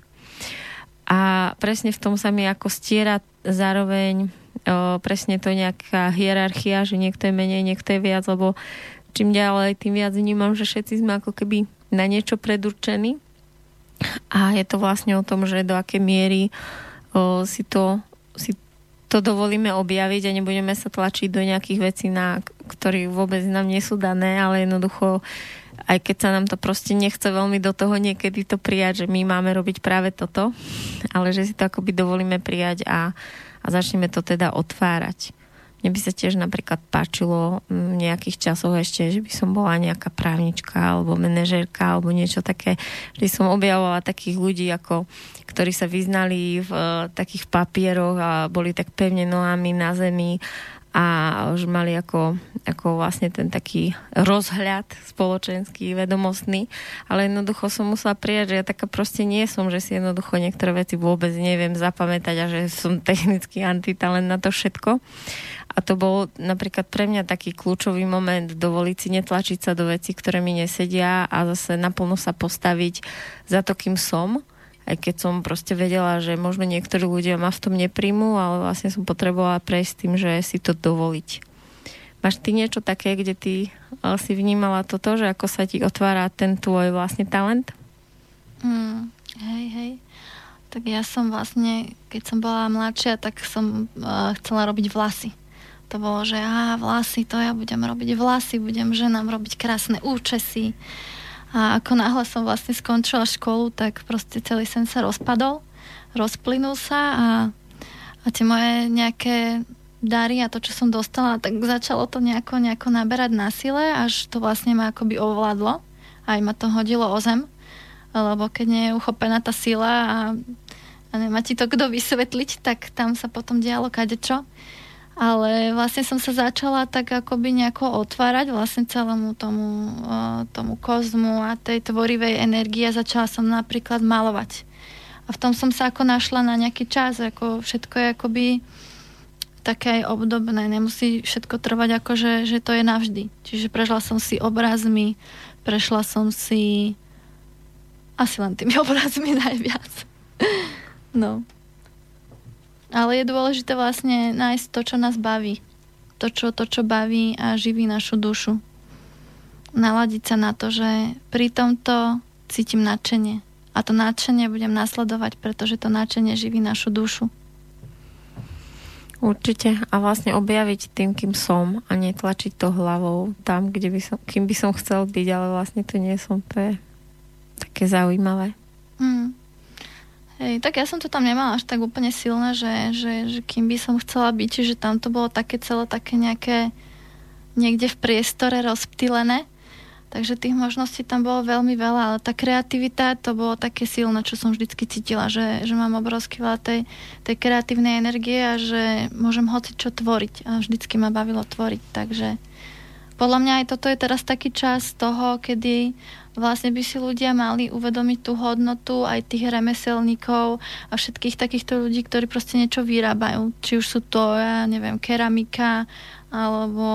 A presne v tom sa mi ako stiera zároveň o, presne to nejaká hierarchia, že niekto je menej, niekto je viac, lebo čím ďalej, tým viac vnímam, že všetci sme ako keby na niečo predurčení a je to vlastne o tom, že do akej miery o, si, to, si to dovolíme objaviť a nebudeme sa tlačiť do nejakých vecí, na ktorých vôbec nám nie sú dané, ale jednoducho aj keď sa nám to proste nechce veľmi do toho niekedy to prijať, že my máme robiť práve toto, ale že si to akoby dovolíme prijať a, a začneme to teda otvárať. Mne by sa tiež napríklad páčilo v nejakých časoch ešte, že by som bola nejaká právnička alebo manažérka alebo niečo také, že som objavovala takých ľudí, ako, ktorí sa vyznali v uh, takých papieroch a boli tak pevne nohami na zemi a už mali ako, ako vlastne ten taký rozhľad spoločenský, vedomostný, ale jednoducho som musela prijať, že ja taká proste nie som, že si jednoducho niektoré veci vôbec neviem zapamätať a že som technicky antitalent na to všetko. A to bol napríklad pre mňa taký kľúčový moment dovoliť si netlačiť sa do veci, ktoré mi nesedia a zase naplno sa postaviť za to, kým som aj keď som proste vedela, že možno niektorí ľudia ma v tom nepríjmu, ale vlastne som potrebovala prejsť tým, že si to dovoliť. Máš ty niečo také, kde ty si vnímala toto, že ako sa ti otvára ten tvoj vlastne talent? Mm, hej, hej. Tak ja som vlastne, keď som bola mladšia, tak som uh, chcela robiť vlasy. To bolo, že á, vlasy, to ja budem robiť vlasy, budem ženám robiť krásne účesy a ako náhle som vlastne skončila školu, tak proste celý sen sa rozpadol, rozplynul sa a, a tie moje nejaké dary a to, čo som dostala, tak začalo to nejako, nejako naberať na sile, až to vlastne ma akoby ovládlo. Aj ma to hodilo o zem, lebo keď nie je uchopená tá sila a, a nemá ti to kto vysvetliť, tak tam sa potom dialo kadečo ale vlastne som sa začala tak akoby nejako otvárať vlastne celému tomu, tomu kozmu a tej tvorivej energii a začala som napríklad malovať. A v tom som sa ako našla na nejaký čas, ako všetko je akoby také aj obdobné, nemusí všetko trvať ako, že, že to je navždy. Čiže prešla som si obrazmi, prešla som si asi len tými obrazmi najviac. No. Ale je dôležité vlastne nájsť to, čo nás baví. To, čo, to, čo baví a živí našu dušu. Naladiť sa na to, že pri tomto cítim nadšenie. A to nadšenie budem nasledovať, pretože to nadšenie živí našu dušu. Určite. A vlastne objaviť tým, kým som a netlačiť to hlavou tam, kde by som, kým by som chcel byť, ale vlastne to nie som. To je také zaujímavé. Mm. Hej, tak ja som to tam nemala až tak úplne silné, že, že, že kým by som chcela byť, že tam to bolo také celé také nejaké niekde v priestore rozptýlené. Takže tých možností tam bolo veľmi veľa, ale tá kreativita to bolo také silné, čo som vždycky cítila, že, že mám obrovský veľa tej, tej kreatívnej energie a že môžem hoci čo tvoriť a vždycky ma bavilo tvoriť, takže podľa mňa aj toto je teraz taký čas toho, kedy vlastne by si ľudia mali uvedomiť tú hodnotu aj tých remeselníkov a všetkých takýchto ľudí, ktorí proste niečo vyrábajú. Či už sú to, ja neviem, keramika, alebo,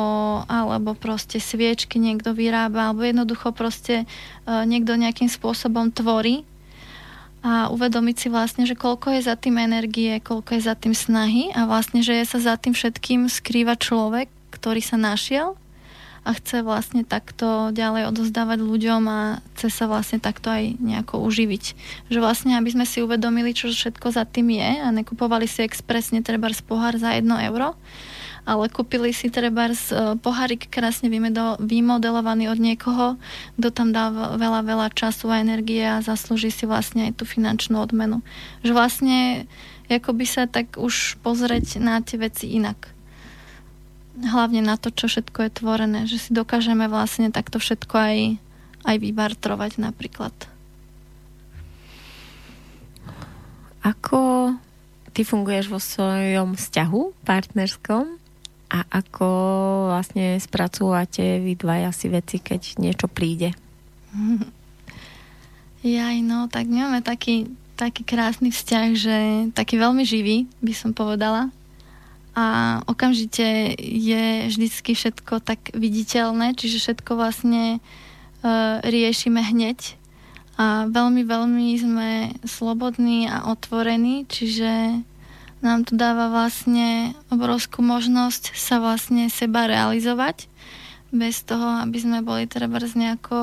alebo proste sviečky niekto vyrába, alebo jednoducho proste uh, niekto nejakým spôsobom tvorí a uvedomiť si vlastne, že koľko je za tým energie, koľko je za tým snahy a vlastne, že sa za tým všetkým skrýva človek, ktorý sa našiel a chce vlastne takto ďalej odozdávať ľuďom a chce sa vlastne takto aj nejako uživiť. Že vlastne, aby sme si uvedomili, čo všetko za tým je a nekupovali si expresne treba z pohár za 1 euro, ale kúpili si treba z e, pohárik krásne vymodelovaný od niekoho, kto tam dá veľa, veľa času a energie a zaslúži si vlastne aj tú finančnú odmenu. Že vlastne ako by sa tak už pozrieť na tie veci inak hlavne na to, čo všetko je tvorené, že si dokážeme vlastne takto všetko aj, aj vybartrovať napríklad. Ako ty funguješ vo svojom vzťahu partnerskom a ako vlastne spracúvate vy dvaja si veci, keď niečo príde? Jaj, no, tak my máme taký, taký krásny vzťah, že taký veľmi živý, by som povedala a okamžite je vždycky všetko tak viditeľné, čiže všetko vlastne e, riešime hneď. A veľmi, veľmi sme slobodní a otvorení, čiže nám to dáva vlastne obrovskú možnosť sa vlastne seba realizovať bez toho, aby sme boli treba nejako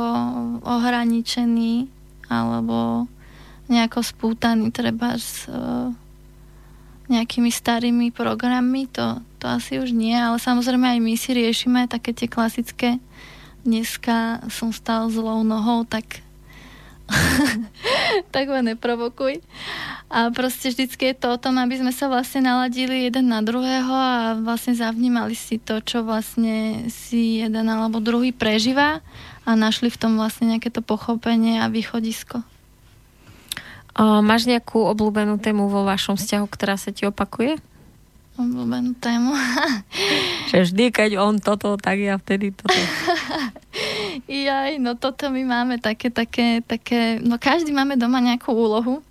ohraničení alebo nejako spútaní treba z, e, nejakými starými programmi, to, to asi už nie, ale samozrejme aj my si riešime také tie klasické dneska som stal zlou nohou, tak tak ma neprovokuj. A proste vždycky je to o tom, aby sme sa vlastne naladili jeden na druhého a vlastne zavnímali si to, čo vlastne si jeden alebo druhý prežíva a našli v tom vlastne nejaké to pochopenie a východisko. O, máš nejakú obľúbenú tému vo vašom vzťahu, ktorá sa ti opakuje? Obľúbenú tému? Že vždy, keď on toto, tak ja vtedy toto. Jaj, no toto my máme také, také, také, no každý máme doma nejakú úlohu,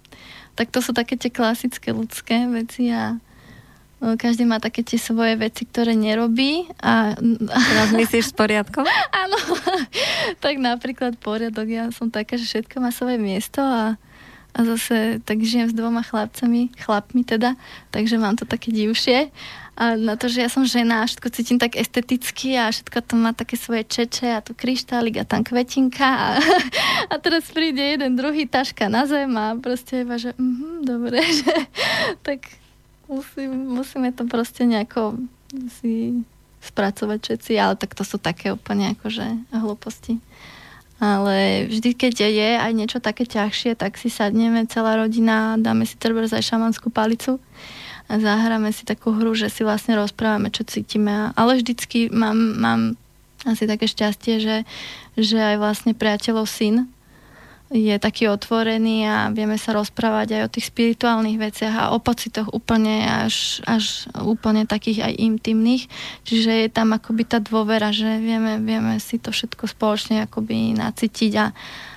tak to sú také tie klasické ľudské veci a no, každý má také tie svoje veci, ktoré nerobí. A, Teraz myslíš s poriadkom? Áno. tak napríklad poriadok. Ja som taká, že všetko má svoje miesto a, a zase tak žijem s dvoma chlapcami, chlapmi teda, takže mám to také divšie a na to, že ja som žena a všetko cítim tak esteticky a všetko to má také svoje čeče a tu kryštálik a tam kvetinka a, a teraz príde jeden druhý taška na zem a proste iba, že mm, dobre, že tak musím, musíme to proste nejako si spracovať všetci, ale tak to sú také úplne akože hlúposti. Ale vždy, keď je aj niečo také ťažšie, tak si sadneme celá rodina, dáme si treba aj šamanskú palicu a zahráme si takú hru, že si vlastne rozprávame, čo cítime. Ale vždycky mám, mám asi také šťastie, že, že aj vlastne priateľov syn je taký otvorený a vieme sa rozprávať aj o tých spirituálnych veciach a o pocitoch úplne až, až úplne takých aj intimných. Čiže je tam akoby tá dôvera, že vieme, vieme si to všetko spoločne akoby nacítiť a,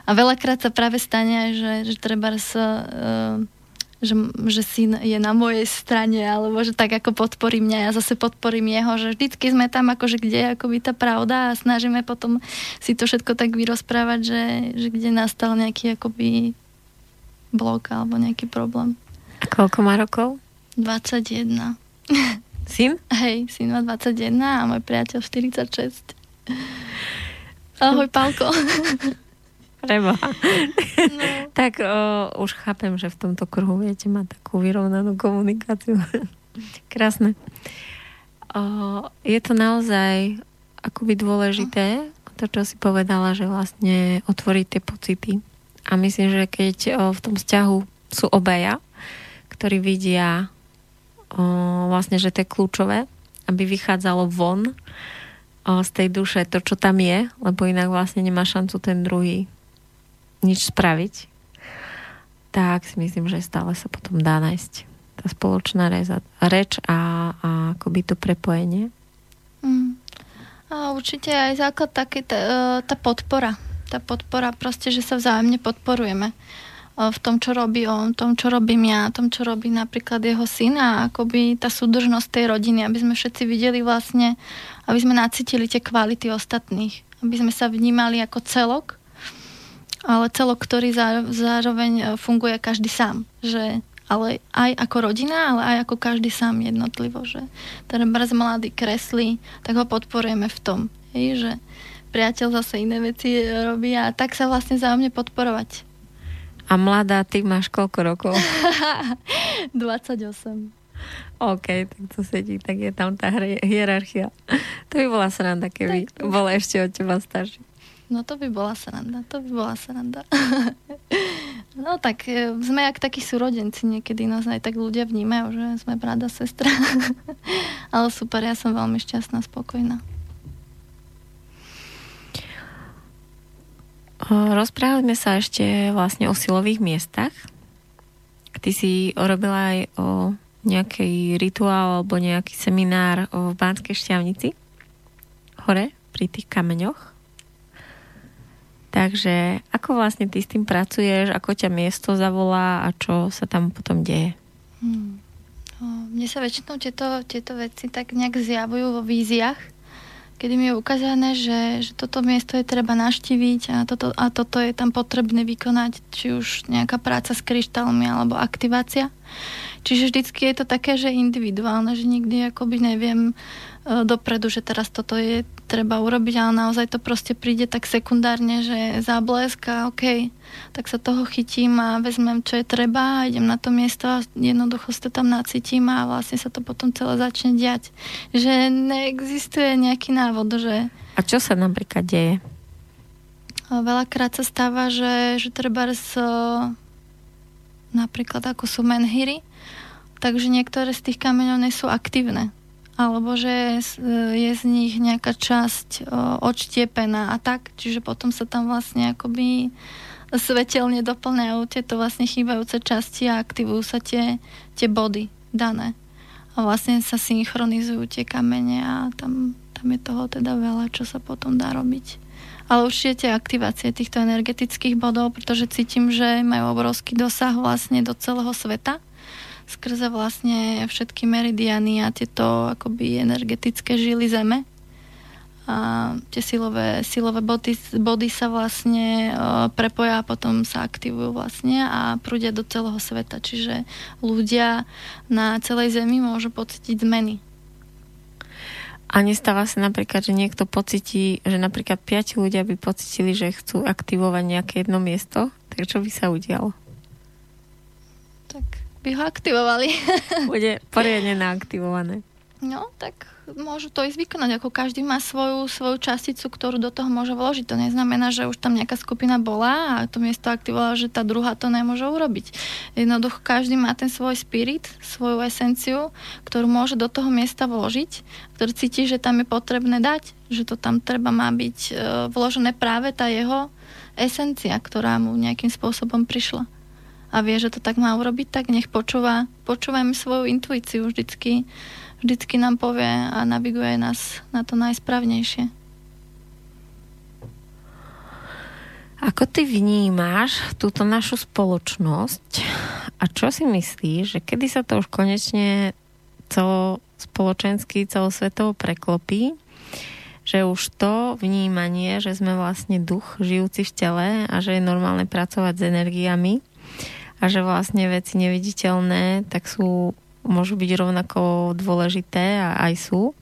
a veľakrát sa práve stane že, že treba sa uh, že, že syn je na mojej strane, alebo že tak ako podporí mňa, ja zase podporím jeho, že vždycky sme tam akože kde je akoby tá pravda a snažíme potom si to všetko tak vyrozprávať, že, že kde nastal nejaký akoby blok alebo nejaký problém. A koľko má rokov? 21. Syn? Hej, syn má 21 a môj priateľ 46. Ahoj, Pálko. Preboha. No. tak o, už chápem, že v tomto kruhu viete mať takú vyrovnanú komunikáciu. Krásne. O, je to naozaj akoby dôležité, to, čo si povedala, že vlastne otvoriť tie pocity. A myslím, že keď o, v tom vzťahu sú obaja, ktorí vidia o, vlastne, že to je kľúčové, aby vychádzalo von o, z tej duše to, čo tam je, lebo inak vlastne nemá šancu ten druhý nič spraviť, tak si myslím, že stále sa potom dá nájsť tá spoločná reč a, a akoby to prepojenie. Mm. A určite aj základ taký tá, e, tá podpora. Tá podpora proste, že sa vzájomne podporujeme e, v tom, čo robí on, v tom, čo robím ja, v tom, čo robí napríklad jeho syn a akoby tá súdržnosť tej rodiny, aby sme všetci videli vlastne, aby sme nacítili tie kvality ostatných, aby sme sa vnímali ako celok ale celok, ktorý zároveň e, funguje každý sám. Že, ale aj ako rodina, ale aj ako každý sám jednotlivo. Že ten brz mladý kreslí, tak ho podporujeme v tom. Hej, že priateľ zase iné veci robí a tak sa vlastne zájomne podporovať. A mladá, ty máš koľko rokov? 28. OK, tak to sedí, tak je tam tá hierarchia. To by bola sranda, keby tak, bola ešte od teba starší. No to by bola sranda, to by bola sranda. no tak e, sme jak takí súrodenci, niekedy nás aj tak ľudia vnímajú, že sme brada, sestra. Ale super, ja som veľmi šťastná, spokojná. Rozprávame sa ešte vlastne o silových miestach. Ty si robila aj o nejaký rituál alebo nejaký seminár v Banskej šťavnici hore pri tých kameňoch. Takže ako vlastne ty s tým pracuješ, ako ťa miesto zavolá a čo sa tam potom deje? Hmm. Mne sa väčšinou tieto, tieto veci tak nejak zjavujú vo víziách, kedy mi je ukázané, že, že toto miesto je treba naštíviť a toto, a toto je tam potrebné vykonať, či už nejaká práca s kryštálmi alebo aktivácia. Čiže vždycky je to také, že individuálne, že nikdy akoby neviem dopredu, že teraz toto je treba urobiť, ale naozaj to proste príde tak sekundárne, že záblesk a OK, tak sa toho chytím a vezmem, čo je treba idem na to miesto a jednoducho sa tam nacítim a vlastne sa to potom celé začne diať. Že neexistuje nejaký návod, že... A čo sa napríklad deje? veľakrát sa stáva, že, že treba z, napríklad ako sú menhyry, takže niektoré z tých kameňov nie sú aktívne alebo že je z nich nejaká časť odštiepená a tak, čiže potom sa tam vlastne akoby svetelne doplňajú tieto vlastne chýbajúce časti a aktivujú sa tie, tie body dané. A vlastne sa synchronizujú tie kamene a tam, tam je toho teda veľa, čo sa potom dá robiť ale určite aktivácie týchto energetických bodov, pretože cítim, že majú obrovský dosah vlastne do celého sveta skrze vlastne všetky meridiany a tieto akoby energetické žily zeme. A tie silové, silové body, body sa vlastne uh, prepoja a potom sa aktivujú vlastne a prúdia do celého sveta. Čiže ľudia na celej Zemi môžu pocítiť zmeny a nestáva sa napríklad, že niekto pocití, že napríklad piati ľudia by pocitili, že chcú aktivovať nejaké jedno miesto, tak čo by sa udialo? Tak by ho aktivovali. Bude poriadne naaktivované. No, tak môžu to ísť vykonať, ako každý má svoju, svoju časticu, ktorú do toho môže vložiť. To neznamená, že už tam nejaká skupina bola a to miesto aktivovala, že tá druhá to nemôže urobiť. Jednoducho každý má ten svoj spirit, svoju esenciu, ktorú môže do toho miesta vložiť, ktorý cíti, že tam je potrebné dať, že to tam treba má byť e, vložené práve tá jeho esencia, ktorá mu nejakým spôsobom prišla a vie, že to tak má urobiť, tak nech počúva, počúvajme svoju intuíciu vždycky vždycky nám povie a naviguje nás na to najsprávnejšie. Ako ty vnímáš túto našu spoločnosť a čo si myslíš, že kedy sa to už konečne celospoločensky, celosvetovo preklopí, že už to vnímanie, že sme vlastne duch žijúci v tele a že je normálne pracovať s energiami a že vlastne veci neviditeľné tak sú môžu byť rovnako dôležité a aj sú.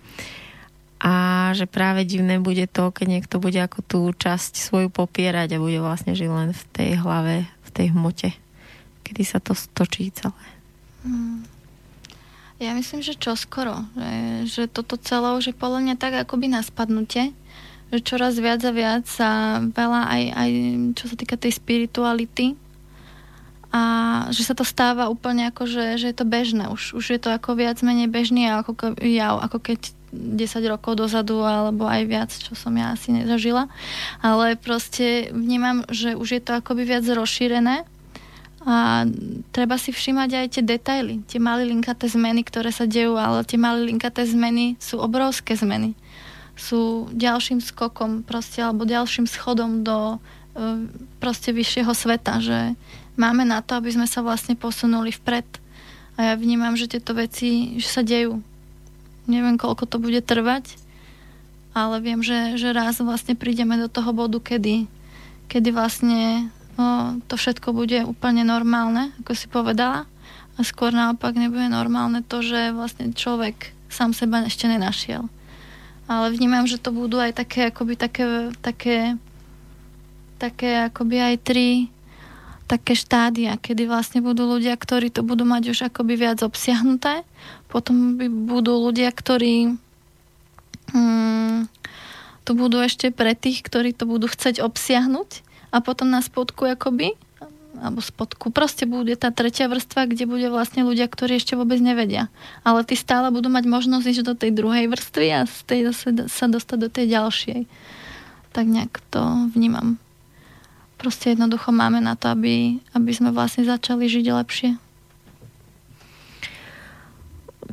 A že práve divné bude to, keď niekto bude ako tú časť svoju popierať a bude vlastne žiť len v tej hlave, v tej hmote. Kedy sa to stočí celé. Hmm. Ja myslím, že čoskoro. Že, že toto celé už je podľa mňa tak akoby na spadnutie, že čoraz viac a viac sa veľa aj, aj čo sa týka tej spirituality, a že sa to stáva úplne ako, že, že je to bežné. Už, už je to ako viac menej bežný ako, ja, ako keď 10 rokov dozadu alebo aj viac, čo som ja asi nezažila. Ale proste vnímam, že už je to akoby viac rozšírené a treba si všímať aj tie detaily, tie linkaté zmeny, ktoré sa dejú, ale tie linkaté zmeny sú obrovské zmeny. Sú ďalším skokom proste, alebo ďalším schodom do e, proste vyššieho sveta, že máme na to, aby sme sa vlastne posunuli vpred. A ja vnímam, že tieto veci že sa dejú. Neviem, koľko to bude trvať, ale viem, že, že raz vlastne prídeme do toho bodu, kedy, kedy vlastne o, to všetko bude úplne normálne, ako si povedala. A skôr naopak nebude normálne to, že vlastne človek sám seba ešte nenašiel. Ale vnímam, že to budú aj také, akoby také, také, také akoby aj tri také štádia, kedy vlastne budú ľudia, ktorí to budú mať už akoby viac obsiahnuté. Potom by budú ľudia, ktorí hmm, to budú ešte pre tých, ktorí to budú chcieť obsiahnuť a potom na spodku akoby alebo spodku. Proste bude tá tretia vrstva, kde bude vlastne ľudia, ktorí ešte vôbec nevedia. Ale tí stále budú mať možnosť ísť do tej druhej vrstvy a z tej sa dostať do tej ďalšej. Tak nejak to vnímam proste jednoducho máme na to, aby, aby sme vlastne začali žiť lepšie.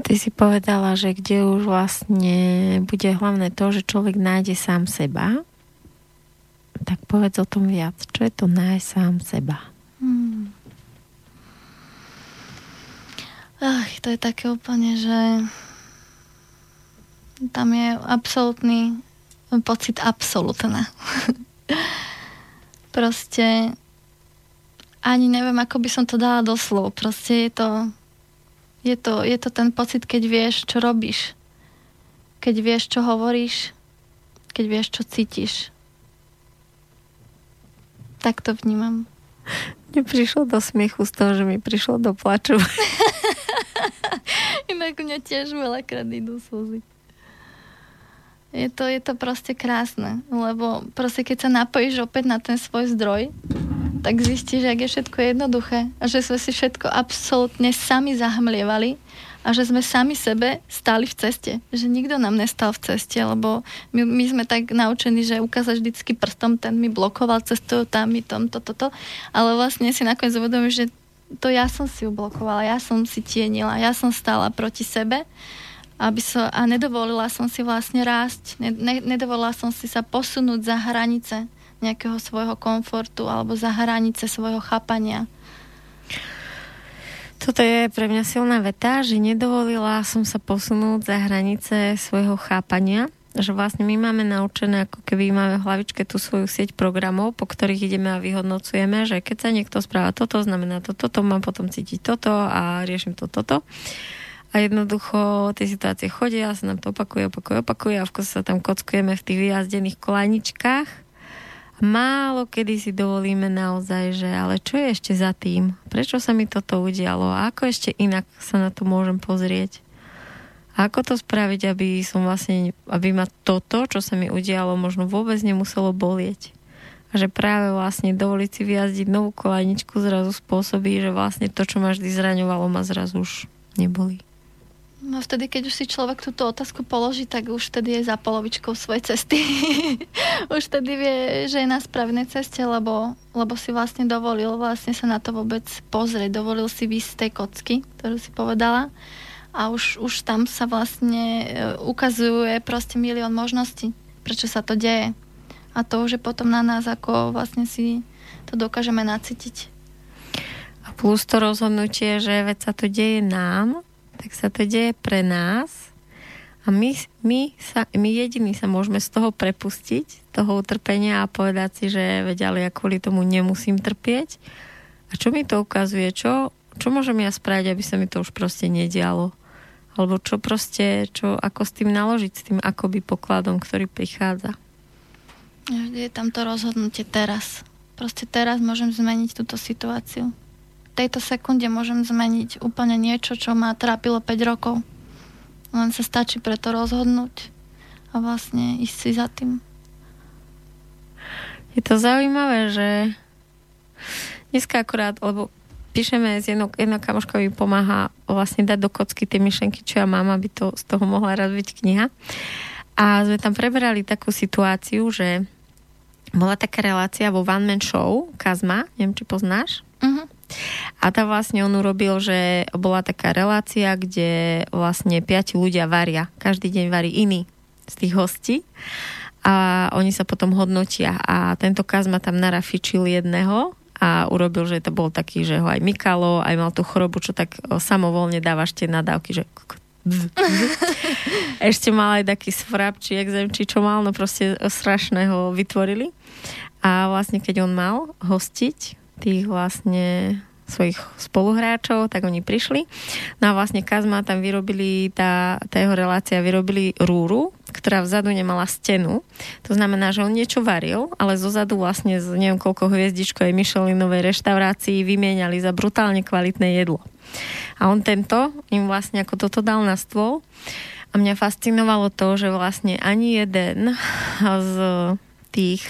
Ty si povedala, že kde už vlastne bude hlavné to, že človek nájde sám seba, tak povedz o tom viac. Čo je to nájsť sám seba? Hmm. Ach, to je také úplne, že tam je absolútny pocit absolútne. proste ani neviem, ako by som to dala do slov. Proste je to, je to, je to ten pocit, keď vieš, čo robíš. Keď vieš, čo hovoríš. Keď vieš, čo cítiš. Tak to vnímam. Mne prišlo do smiechu z toho, že mi prišlo do plaču. Inak mňa tiež veľakrát idú slzy. Je to, je to proste krásne, lebo proste keď sa napojíš opäť na ten svoj zdroj, tak zistíš, že je všetko jednoduché a že sme si všetko absolútne sami zahmlievali a že sme sami sebe stáli v ceste. Že nikto nám nestal v ceste, lebo my, my sme tak naučení, že ukázať vždycky prstom, ten mi blokoval cestu, tam mi tom, toto, toto. Ale vlastne si nakoniec uvedomíš, že to ja som si ublokovala, ja som si tienila, ja som stála proti sebe aby sa, a nedovolila som si vlastne rásť, ne, ne, nedovolila som si sa posunúť za hranice nejakého svojho komfortu alebo za hranice svojho chápania. Toto je pre mňa silná veta, že nedovolila som sa posunúť za hranice svojho chápania, že vlastne my máme naučené, ako keby máme v hlavičke tú svoju sieť programov, po ktorých ideme a vyhodnocujeme, že keď sa niekto správa toto, znamená to, toto, mám potom cítiť toto a riešim to, toto. A jednoducho tie situácie chodia, sa nám to opakuje, opakuje, opakuje a v sa tam kockujeme v tých vyjazdených kolaničkách. Málo kedy si dovolíme naozaj, že ale čo je ešte za tým? Prečo sa mi toto udialo? A ako ešte inak sa na to môžem pozrieť? A ako to spraviť, aby som vlastne, aby ma toto, čo sa mi udialo, možno vôbec nemuselo bolieť? A že práve vlastne dovoliť si vyjazdiť novú kolajničku zrazu spôsobí, že vlastne to, čo ma vždy zraňovalo, ma zrazu už nebolí. No vtedy, keď už si človek túto otázku položí, tak už vtedy je za polovičkou svojej cesty. už vtedy vie, že je na správnej ceste, lebo, lebo si vlastne dovolil vlastne sa na to vôbec pozrieť. Dovolil si vysť z tej kocky, ktorú si povedala. A už, už tam sa vlastne e, ukazuje proste milión možností, prečo sa to deje. A to už je potom na nás, ako vlastne si to dokážeme nacítiť. A plus to rozhodnutie, že veď sa to deje nám, tak sa to deje pre nás a my, my, sa, my jediní sa môžeme z toho prepustiť, toho utrpenia a povedať si, že veď ale ja kvôli tomu nemusím trpieť. A čo mi to ukazuje? Čo, čo môžem ja spraviť, aby sa mi to už proste nedialo? Alebo čo proste, čo, ako s tým naložiť, s tým akoby pokladom, ktorý prichádza? Je tam to rozhodnutie teraz. Proste teraz môžem zmeniť túto situáciu tejto sekunde môžem zmeniť úplne niečo, čo ma trápilo 5 rokov. Len sa stačí preto rozhodnúť a vlastne ísť si za tým. Je to zaujímavé, že dneska akurát, lebo píšeme s jednou, jednou kamoškou mi pomáha vlastne dať do kocky tie myšlenky, čo ja mám, aby to z toho mohla razviť kniha. A sme tam preberali takú situáciu, že bola taká relácia vo One Man Show, Kazma, neviem, či poznáš. Uh-huh. A tam vlastne on urobil, že bola taká relácia, kde vlastne piati ľudia varia. Každý deň varí iný z tých hostí a oni sa potom hodnotia. A tento Kazma tam narafičil jedného a urobil, že to bol taký, že ho aj mykalo, aj mal tú chorobu, čo tak samovolne dávaš tie nadávky, že ešte mal aj taký svrap, či exém, či čo mal, no proste strašného vytvorili. A vlastne keď on mal hostiť tých vlastne svojich spoluhráčov, tak oni prišli. No a vlastne Kazma tam vyrobili, tá, tá jeho relácia vyrobili rúru, ktorá vzadu nemala stenu. To znamená, že on niečo varil, ale zozadu vlastne z neviem koľko hviezdičkovej Michelinovej reštaurácii vymieniali za brutálne kvalitné jedlo. A on tento im vlastne ako toto dal na stôl. A mňa fascinovalo to, že vlastne ani jeden z tých,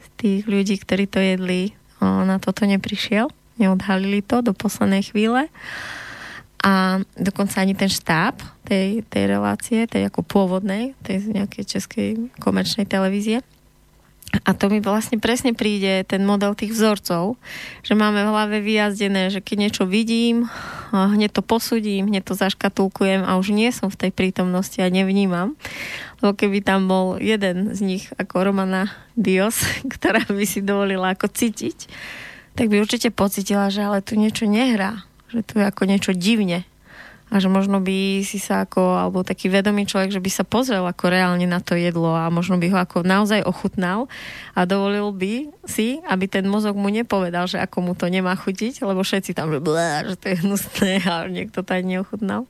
z tých ľudí, ktorí to jedli, na toto neprišiel, neodhalili to do poslednej chvíle a dokonca ani ten štáb tej, tej relácie, tej ako pôvodnej, tej nejakej českej komerčnej televízie. A to mi vlastne presne príde ten model tých vzorcov, že máme v hlave vyjazdené, že keď niečo vidím, hneď to posudím, hneď to zaškatulkujem a už nie som v tej prítomnosti a nevnímam. Lebo keby tam bol jeden z nich ako Romana Dios, ktorá by si dovolila ako cítiť, tak by určite pocitila, že ale tu niečo nehrá, že tu je ako niečo divne a že možno by si sa ako, alebo taký vedomý človek, že by sa pozrel ako reálne na to jedlo a možno by ho ako naozaj ochutnal a dovolil by si, aby ten mozog mu nepovedal, že ako mu to nemá chutiť, lebo všetci tam, že, blá, že to je hnusné a niekto to ani neochutnal.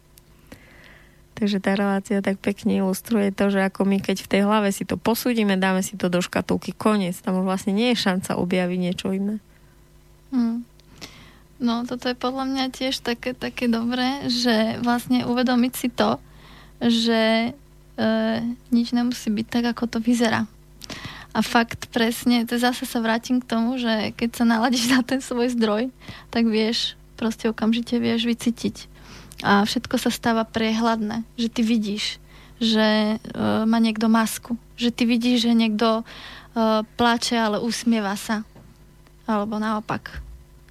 Takže tá relácia tak pekne ilustruje to, že ako my keď v tej hlave si to posúdime, dáme si to do škatulky, koniec. Tam už vlastne nie je šanca objaviť niečo iné. Hmm. No, toto je podľa mňa tiež také, také dobré, že vlastne uvedomiť si to, že nič nemusí byť tak, ako to vyzerá. A fakt presne, to zase sa vrátim k tomu, že keď sa naladíš na ten svoj zdroj, tak vieš, proste okamžite vieš vycítiť. A všetko sa stáva priehľadné, že ty vidíš, že uh, má niekto masku, že ty vidíš, že niekto uh, plače, ale usmieva sa. Alebo naopak.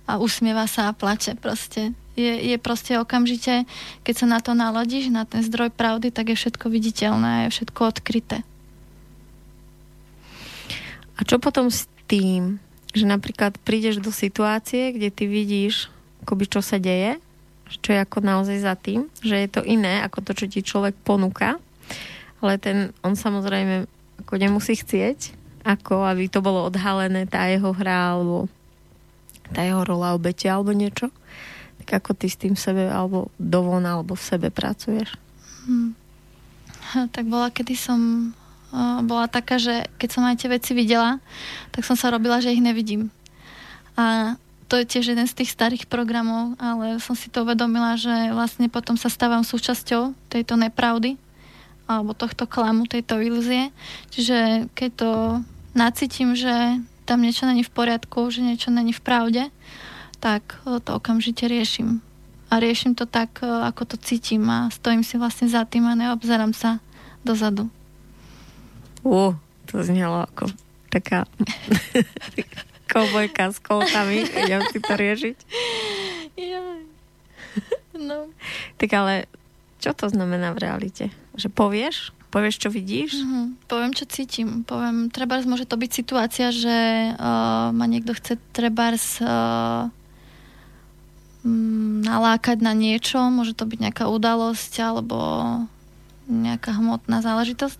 A usmieva sa a plače proste. Je, je proste okamžite, keď sa na to naladíš, na ten zdroj pravdy, tak je všetko viditeľné je všetko odkryté. A čo potom s tým, že napríklad prídeš do situácie, kde ty vidíš, akoby čo sa deje, čo je ako naozaj za tým, že je to iné ako to, čo ti človek ponúka, ale ten, on samozrejme ako nemusí chcieť, ako aby to bolo odhalené, tá jeho hra, alebo tá jeho rola obete, alebo niečo. Tak ako ty s tým sebe, alebo dovon, alebo v sebe pracuješ? Hmm. Tak bola, kedy som bola taká, že keď som aj tie veci videla, tak som sa robila, že ich nevidím. A to je tiež jeden z tých starých programov, ale som si to uvedomila, že vlastne potom sa stávam súčasťou tejto nepravdy alebo tohto klamu, tejto ilúzie. Čiže keď to nacítim, že tam niečo není v poriadku, že niečo není v pravde, tak to okamžite riešim. A riešim to tak, ako to cítim a stojím si vlastne za tým a neobzerám sa dozadu. Uh, to znelo ako taká kovbojka s kolkami. Idem si to riešiť. No. Tak ale čo to znamená v realite? Že povieš? Povieš, čo vidíš? Mm-hmm. Poviem, čo cítim. Poviem, treba môže to byť situácia, že uh, ma niekto chce treba uh, nalákať na niečo, môže to byť nejaká udalosť alebo nejaká hmotná záležitosť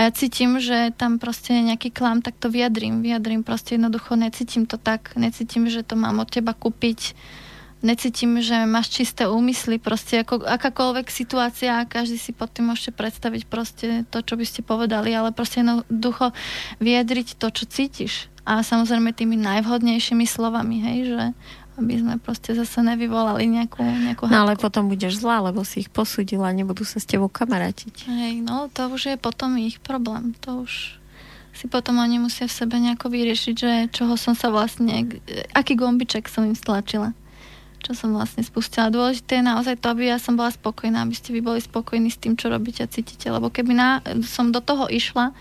a ja cítim, že tam proste nejaký klam, tak to vyjadrím. Vyjadrím proste jednoducho, necítim to tak, necítim, že to mám od teba kúpiť, necítim, že máš čisté úmysly, proste ako akákoľvek situácia, každý si pod tým môžete predstaviť proste to, čo by ste povedali, ale proste jednoducho vyjadriť to, čo cítiš. A samozrejme tými najvhodnejšími slovami, hej, že aby sme proste zase nevyvolali nejakú, nejakú No ale potom budeš zlá, lebo si ich posudila a nebudú sa s tebou kamarátiť. Hej, no to už je potom ich problém. To už si potom oni musia v sebe nejako vyriešiť, že čoho som sa vlastne, aký gombiček som im stlačila čo som vlastne spustila. Dôležité je naozaj to, aby ja som bola spokojná, aby ste vy boli spokojní s tým, čo robíte a cítite. Lebo keby na, som do toho išla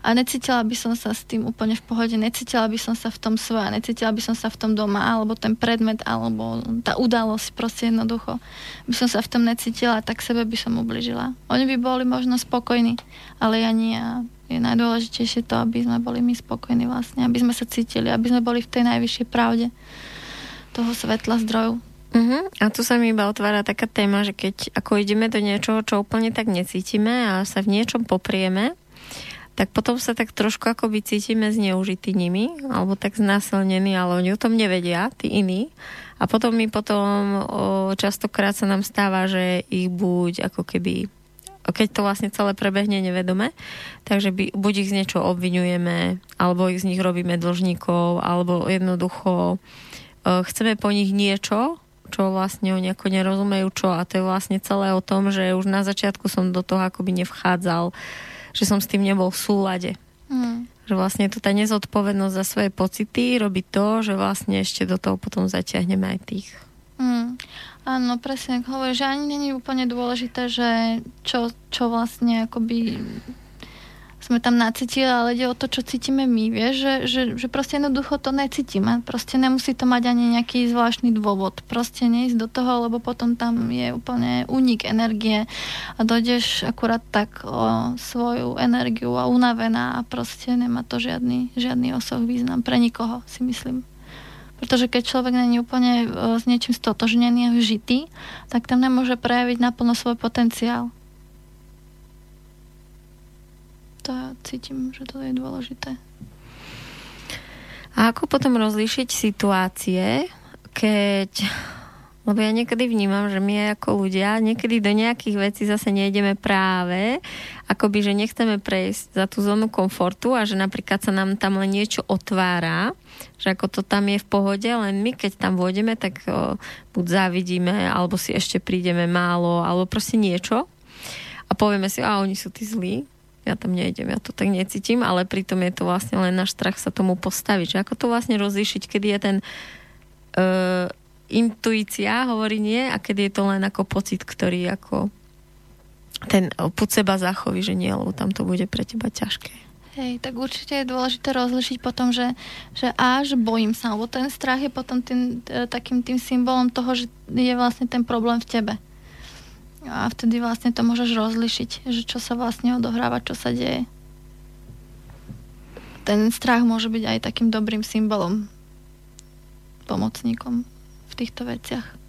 a necítila by som sa s tým úplne v pohode, necítila by som sa v tom svoja, necítila by som sa v tom doma, alebo ten predmet, alebo tá udalosť, proste jednoducho by som sa v tom necítila, tak sebe by som ubližila. Oni by boli možno spokojní, ale ja nie. A je najdôležitejšie to, aby sme boli my spokojní vlastne, aby sme sa cítili, aby sme boli v tej najvyššej pravde toho svetla zdrojov. Uh-huh. A tu sa mi iba otvára taká téma, že keď ako ideme do niečoho, čo úplne tak necítime a sa v niečom poprieme, tak potom sa tak trošku akoby cítime zneužitý nimi, alebo tak znásilnení, ale oni o tom nevedia, tí iní. A potom mi potom o, častokrát sa nám stáva, že ich buď ako keby keď to vlastne celé prebehne nevedome, takže by, buď ich z niečo obvinujeme, alebo ich z nich robíme dlžníkov, alebo jednoducho chceme po nich niečo, čo vlastne oni ako nerozumejú čo a to je vlastne celé o tom, že už na začiatku som do toho akoby nevchádzal, že som s tým nebol v súlade. Mm. Že vlastne je to tá nezodpovednosť za svoje pocity, robí to, že vlastne ešte do toho potom zaťahneme aj tých. Mm. Áno, presne, hovorí, že ani není úplne dôležité, že čo, čo vlastne akoby sme tam nacítili, ale ide o to, čo cítime my, vieš, že, že, že proste jednoducho to necítime. Proste nemusí to mať ani nejaký zvláštny dôvod. Proste neísť do toho, lebo potom tam je úplne únik energie a dojdeš akurát tak o svoju energiu a unavená a proste nemá to žiadny, žiadny osoch význam pre nikoho, si myslím. Pretože keď človek není úplne s niečím stotožnený a vžitý, tak tam nemôže prejaviť naplno svoj potenciál. To cítim, že to je dôležité. A ako potom rozlíšiť situácie, keď lebo ja niekedy vnímam, že my ako ľudia niekedy do nejakých vecí zase nejdeme práve, akoby, že nechceme prejsť za tú zónu komfortu a že napríklad sa nám tam len niečo otvára, že ako to tam je v pohode, len my keď tam vôjdeme, tak o, buď závidíme, alebo si ešte prídeme málo, alebo proste niečo. a povieme si, a oni sú tí zlí, ja tam nejdem, ja to tak necítim, ale pritom je to vlastne len náš strach sa tomu postaviť. Že ako to vlastne rozlíšiť, kedy je ten uh, intuícia hovorí nie a kedy je to len ako pocit, ktorý ako ten pod seba zachoví, že nie, lebo tam to bude pre teba ťažké. Hej, tak určite je dôležité rozlišiť potom, že, že až bojím sa, lebo ten strach je potom tým, e, takým tým symbolom toho, že je vlastne ten problém v tebe. A vtedy vlastne to môžeš rozlišiť, že čo sa vlastne odohráva, čo sa deje. Ten strach môže byť aj takým dobrým symbolom, pomocníkom v týchto veciach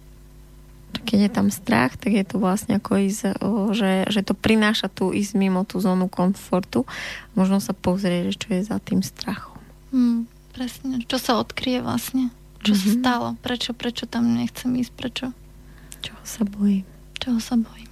keď je tam strach, tak je to vlastne ako ísť, že, že to prináša tu ísť mimo tú zónu komfortu. Možno sa pozrieť, čo je za tým strachom. Hmm, presne. Čo sa odkrie vlastne? Čo mm-hmm. sa mhm. stalo? Prečo, prečo tam nechcem ísť? Prečo? Čoho sa bojím? Čoho sa bojím?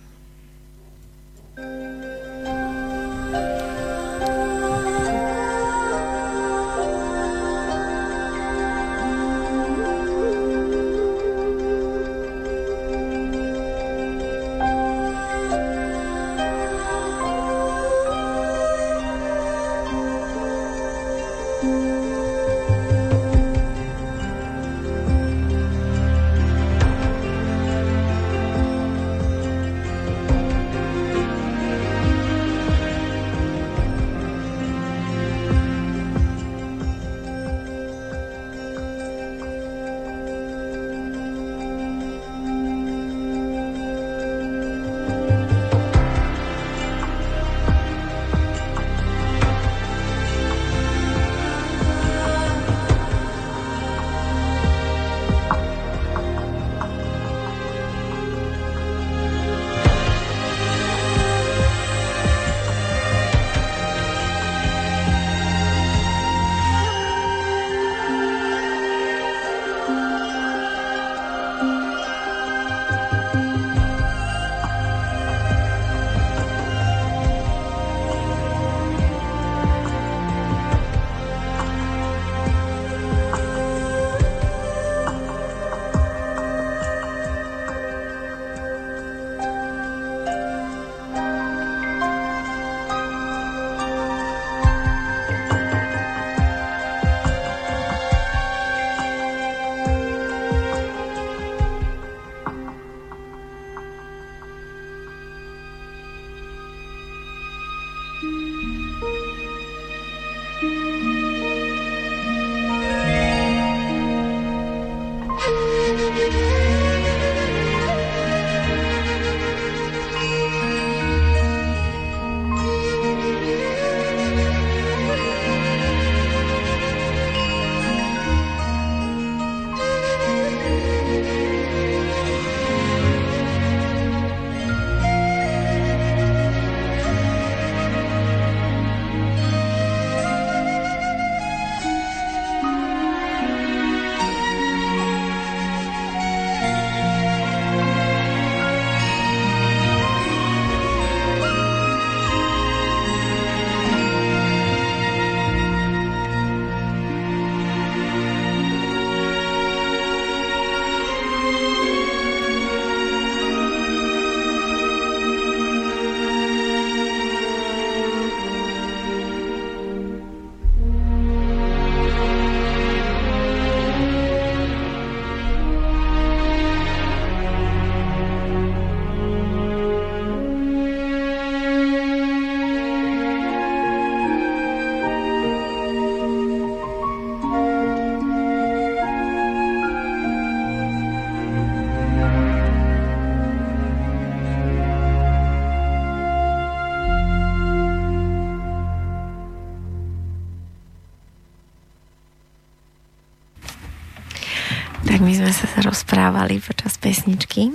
Sme sa rozprávali počas pesničky.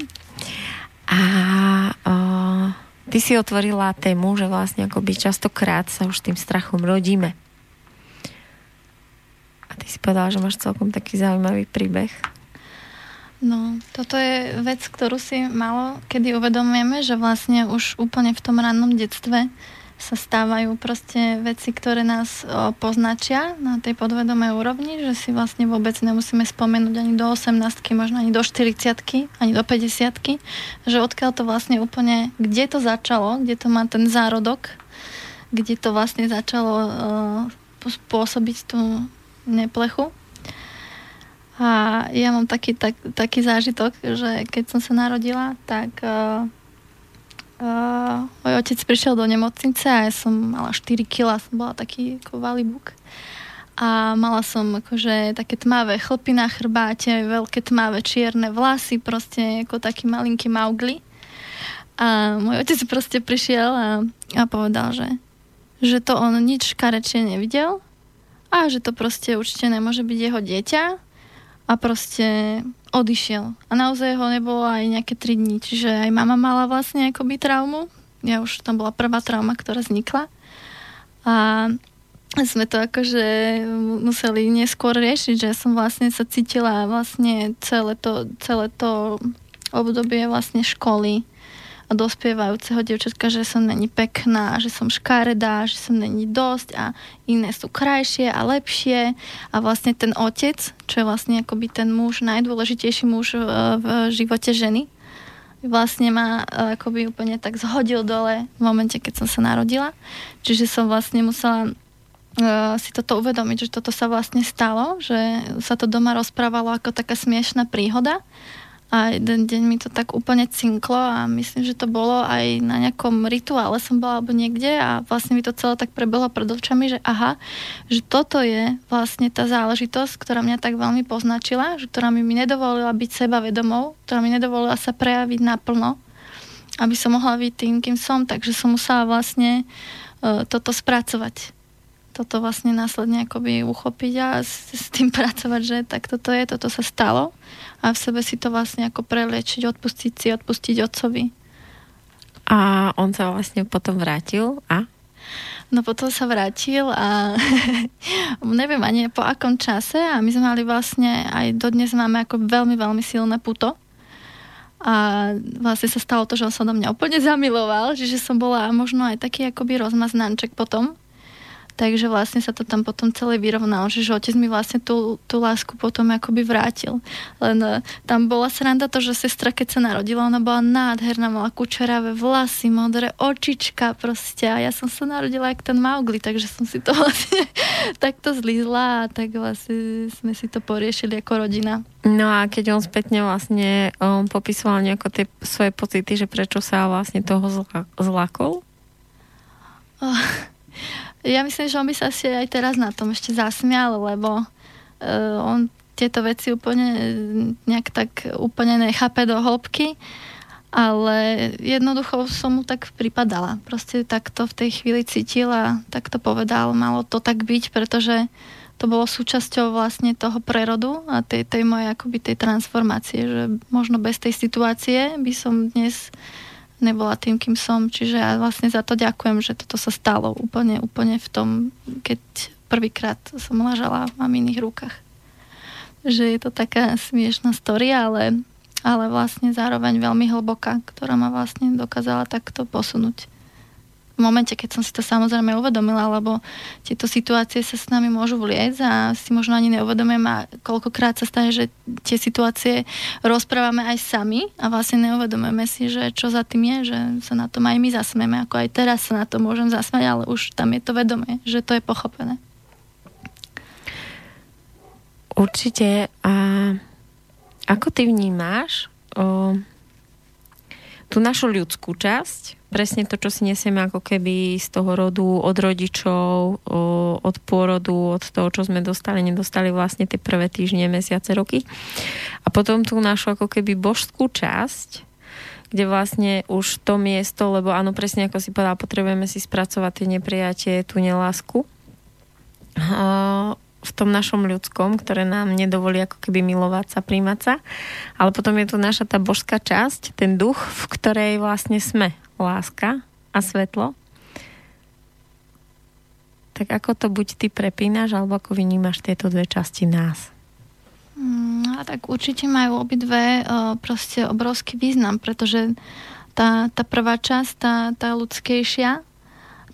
A o, ty si otvorila tému, že vlastne akoby častokrát sa už tým strachom rodíme. A ty si povedala, že máš celkom taký zaujímavý príbeh. No, toto je vec, ktorú si malo, kedy uvedomujeme, že vlastne už úplne v tom rannom detstve sa stávajú proste veci, ktoré nás o, poznačia na tej podvedomej úrovni, že si vlastne vôbec nemusíme spomenúť ani do 18 možno ani do 40 ani do 50 že odkiaľ to vlastne úplne, kde to začalo, kde to má ten zárodok, kde to vlastne začalo o, spôsobiť tú neplechu. A ja mám taký, tak, taký zážitok, že keď som sa narodila, tak uh, Uh, môj otec prišiel do nemocnice a ja som mala 4 kg, som bola taký ako valibuk. A mala som akože také tmavé chlpy na chrbáte, veľké tmavé čierne vlasy, proste ako taký malinký maugli. A môj otec proste prišiel a, a povedal, že, že to on nič karečie nevidel a že to proste určite nemôže byť jeho dieťa a proste odišiel. A naozaj ho nebolo aj nejaké 3 dní, čiže aj mama mala vlastne akoby traumu. Ja už tam bola prvá trauma, ktorá vznikla. A sme to akože museli neskôr riešiť, že som vlastne sa cítila vlastne celé to, celé to obdobie vlastne školy dospievajúceho devčatka, že som není pekná, že som škaredá, že som není dosť a iné sú krajšie a lepšie a vlastne ten otec, čo je vlastne akoby ten muž, najdôležitejší muž v, v živote ženy, vlastne ma e, akoby úplne tak zhodil dole v momente, keď som sa narodila. Čiže som vlastne musela uh, si toto uvedomiť, že toto sa vlastne stalo, že sa to doma rozprávalo ako taká smiešná príhoda a jeden deň mi to tak úplne cinklo a myslím, že to bolo aj na nejakom rituále som bola alebo niekde a vlastne mi to celé tak prebehlo pred očami, že aha, že toto je vlastne tá záležitosť, ktorá mňa tak veľmi poznačila, že ktorá mi, nedovolila byť sebavedomou, ktorá mi nedovolila sa prejaviť naplno, aby som mohla byť tým, kým som, takže som musela vlastne uh, toto spracovať. Toto vlastne následne akoby uchopiť a s, s tým pracovať, že tak toto je, toto sa stalo a v sebe si to vlastne ako preliečiť, odpustiť si, odpustiť otcovi. A on sa vlastne potom vrátil a? No potom sa vrátil a neviem ani po akom čase a my sme mali vlastne aj dodnes máme ako veľmi, veľmi silné puto. A vlastne sa stalo to, že on sa do mňa úplne zamiloval, že som bola možno aj taký akoby rozmaznanček potom, Takže vlastne sa to tam potom celé vyrovnalo, že, že otec mi vlastne tú, tú lásku potom akoby vrátil. Len uh, tam bola sranda to, že sestra, keď sa narodila, ona bola nádherná, mala kučeravé vlasy, modré očička proste a ja som sa narodila jak ten Maugli, takže som si to vlastne takto zlízla a tak vlastne sme si to poriešili ako rodina. No a keď on spätne vlastne on popisoval nejako tie svoje pocity, že prečo sa vlastne toho zlakol? Oh ja myslím, že on by sa asi aj teraz na tom ešte zasmial, lebo uh, on tieto veci úplne nejak tak úplne nechápe do hĺbky, ale jednoducho som mu tak pripadala. Proste takto v tej chvíli cítila, tak to povedal, malo to tak byť, pretože to bolo súčasťou vlastne toho prerodu a tej, tej mojej akoby tej transformácie, že možno bez tej situácie by som dnes nebola tým, kým som. Čiže ja vlastne za to ďakujem, že toto sa stalo úplne, úplne v tom, keď prvýkrát som ležala v maminých rukách. Že je to taká smiešná story, ale, ale vlastne zároveň veľmi hlboká, ktorá ma vlastne dokázala takto posunúť v momente, keď som si to samozrejme uvedomila, lebo tieto situácie sa s nami môžu vliecť a si možno ani neuvedomujem a koľkokrát sa stane, že tie situácie rozprávame aj sami a vlastne neuvedomujeme si, že čo za tým je, že sa na tom aj my zasmeme, ako aj teraz sa na to môžem zasmať, ale už tam je to vedomé, že to je pochopené. Určite. A ako ty vnímáš o, tú našu ľudskú časť, presne to, čo si nesieme ako keby z toho rodu od rodičov, od pôrodu, od toho, čo sme dostali, nedostali vlastne tie prvé týždne, mesiace, roky. A potom tú našu ako keby božskú časť, kde vlastne už to miesto, lebo áno, presne ako si povedal, potrebujeme si spracovať tie neprijatie, tú nelásku v tom našom ľudskom, ktoré nám nedovolí ako keby milovať sa, príjmať sa. Ale potom je tu naša tá božská časť, ten duch, v ktorej vlastne sme láska a svetlo, tak ako to buď ty prepínaš, alebo ako vynímaš tieto dve časti nás? Mm, tak určite majú obidve uh, proste obrovský význam, pretože tá, tá prvá časť, tá, tá ľudskejšia,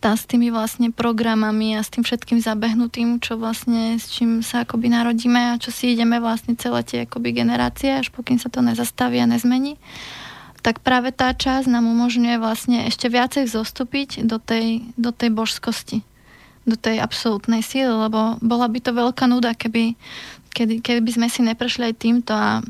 tá s tými vlastne programami a s tým všetkým zabehnutým, čo vlastne s čím sa akoby narodíme a čo si ideme vlastne celé tie akoby generácie, až pokým sa to nezastaví a nezmení, tak práve tá časť nám umožňuje vlastne ešte viacej zostúpiť do tej, do tej božskosti, do tej absolútnej síly, lebo bola by to veľká nuda, keby, keby, keby sme si neprešli aj týmto a,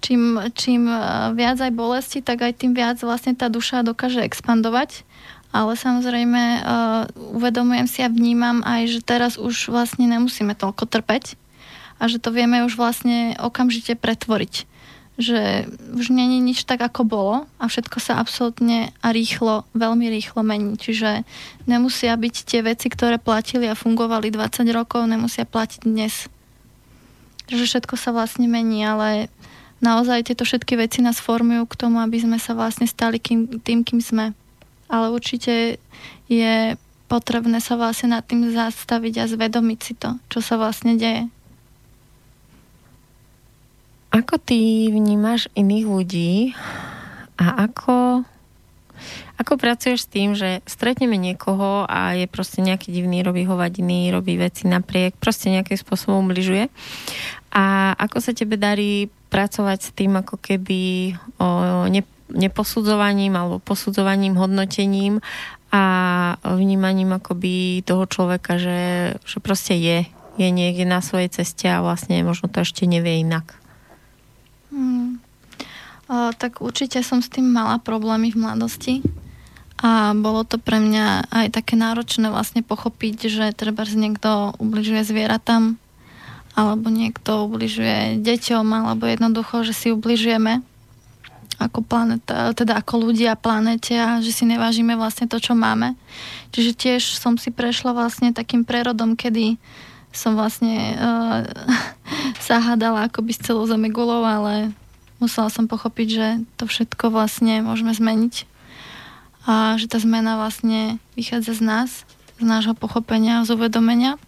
čím, čím viac aj bolesti, tak aj tým viac vlastne tá duša dokáže expandovať. Ale samozrejme uh, uvedomujem si a vnímam aj, že teraz už vlastne nemusíme toľko trpeť a že to vieme už vlastne okamžite pretvoriť. Že už není nič tak, ako bolo a všetko sa absolútne a rýchlo, veľmi rýchlo mení. Čiže nemusia byť tie veci, ktoré platili a fungovali 20 rokov, nemusia platiť dnes. Že všetko sa vlastne mení, ale naozaj tieto všetky veci nás formujú k tomu, aby sme sa vlastne stali kým, tým, kým sme. Ale určite je potrebné sa vlastne nad tým zastaviť a zvedomiť si to, čo sa vlastne deje. Ako ty vnímaš iných ľudí a ako, ako pracuješ s tým, že stretneme niekoho a je proste nejaký divný, robí hovadiny, robí veci napriek, proste nejakým spôsobom ubližuje. A ako sa tebe darí pracovať s tým ako keby o, ne, neposudzovaním alebo posudzovaním, hodnotením a vnímaním akoby toho človeka, že, že proste je, je niekde na svojej ceste a vlastne možno to ešte nevie inak. Hmm. O, tak určite som s tým mala problémy v mladosti a bolo to pre mňa aj také náročné vlastne pochopiť, že treba niekto ubližuje zvieratám alebo niekto ubližuje deťom, alebo jednoducho, že si ubližujeme ako planeta, teda ako ľudia planete a že si nevážime vlastne to, čo máme. Čiže tiež som si prešla vlastne takým prerodom, kedy som vlastne uh, sa hádala akoby s celou zemegulou, ale musela som pochopiť, že to všetko vlastne môžeme zmeniť a že tá zmena vlastne vychádza z nás, z nášho pochopenia, z uvedomenia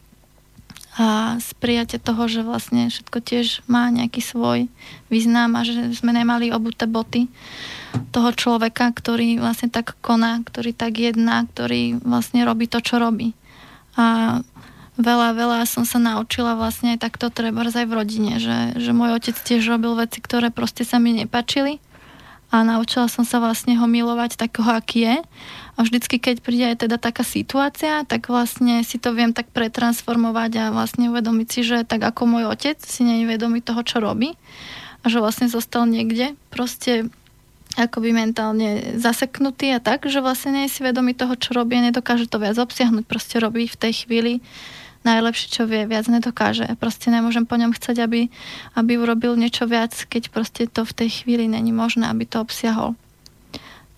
a z prijatia toho, že vlastne všetko tiež má nejaký svoj význam a že sme nemali obuté boty toho človeka, ktorý vlastne tak koná, ktorý tak jedná, ktorý vlastne robí to, čo robí. A veľa, veľa som sa naučila vlastne aj takto treba aj v rodine, že, že môj otec tiež robil veci, ktoré proste sa mi nepačili a naučila som sa vlastne ho milovať takého, aký je. A vždycky, keď príde aj teda taká situácia, tak vlastne si to viem tak pretransformovať a vlastne uvedomiť si, že tak ako môj otec si vedomý toho, čo robí. A že vlastne zostal niekde proste akoby mentálne zaseknutý a tak, že vlastne nie je si vedomý toho, čo robí a nedokáže to viac obsiahnuť. Proste robí v tej chvíli najlepšie, čo vie, viac nedokáže. Proste nemôžem po ňom chcieť, aby, aby urobil niečo viac, keď proste to v tej chvíli není možné, aby to obsiahol.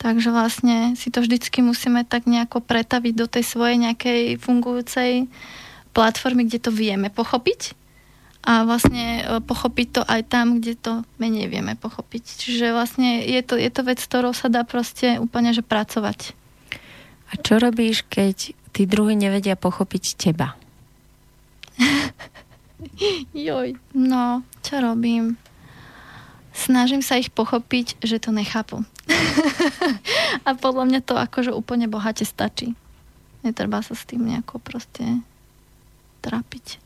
Takže vlastne si to vždycky musíme tak nejako pretaviť do tej svojej nejakej fungujúcej platformy, kde to vieme pochopiť a vlastne e, pochopiť to aj tam, kde to menej vieme pochopiť. Čiže vlastne je to, je to vec, ktorou sa dá proste úplne že pracovať. A čo robíš, keď tí druhí nevedia pochopiť teba? Joj. No, čo robím? snažím sa ich pochopiť, že to nechápu. a podľa mňa to akože úplne bohate stačí. Netreba sa s tým nejako proste trápiť.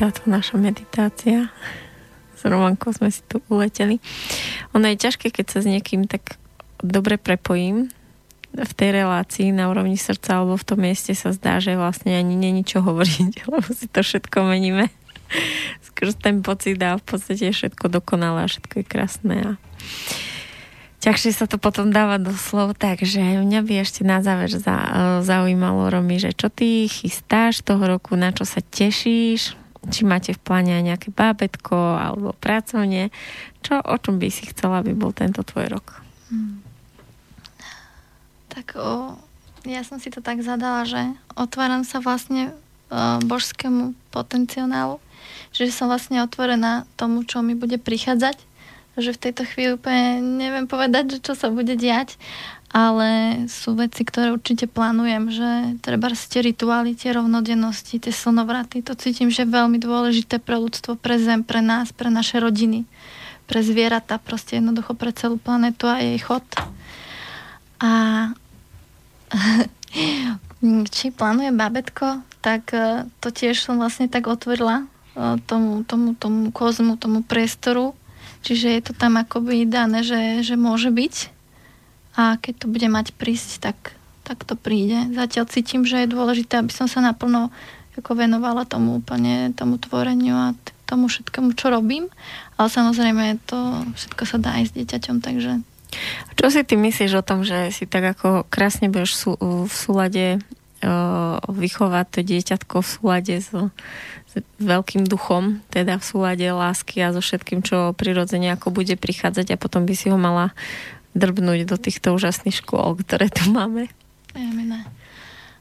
Táto naša meditácia. S Romankou sme si tu uleteli. Ono je ťažké, keď sa s niekým tak dobre prepojím v tej relácii na úrovni srdca alebo v tom mieste sa zdá, že vlastne ani není čo hovoriť, lebo si to všetko meníme skrz ten pocit a v podstate je všetko dokonalé a všetko je krásne a ťažšie sa to potom dáva do slov, takže mňa by ešte na záver za, zaujímalo, Romy, že čo ty chystáš toho roku, na čo sa tešíš, či máte v pláne aj nejaké bábetko alebo pracovne, čo, o čom by si chcela, aby bol tento tvoj rok? Hmm. Tak o, ja som si to tak zadala, že otváram sa vlastne o, božskému potenciálu, že som vlastne otvorená tomu, čo mi bude prichádzať že v tejto chvíli úplne neviem povedať, že čo sa bude diať, ale sú veci, ktoré určite plánujem, že treba tie rituály, tie rovnodennosti, tie slnovraty, to cítim, že je veľmi dôležité pre ľudstvo, pre zem, pre nás, pre naše rodiny, pre zvieratá, proste jednoducho pre celú planetu a jej chod. A či plánuje babetko, tak e, to tiež som vlastne tak otvorila e, tomu, tomu, tomu kozmu, tomu priestoru, Čiže je to tam akoby dané, že, že môže byť a keď to bude mať prísť, tak, tak to príde. Zatiaľ cítim, že je dôležité, aby som sa naplno ako venovala tomu úplne, tomu tvoreniu a t- tomu všetkému, čo robím. Ale samozrejme to všetko sa dá aj s dieťaťom, takže... Čo si ty myslíš o tom, že si tak ako krásne budeš sú, v súlade vychovať to dieťatko v súlade so, s veľkým duchom, teda v súlade lásky a so všetkým, čo prirodzene ako bude prichádzať a potom by si ho mala drbnúť do týchto úžasných škôl, ktoré tu máme. Jemine.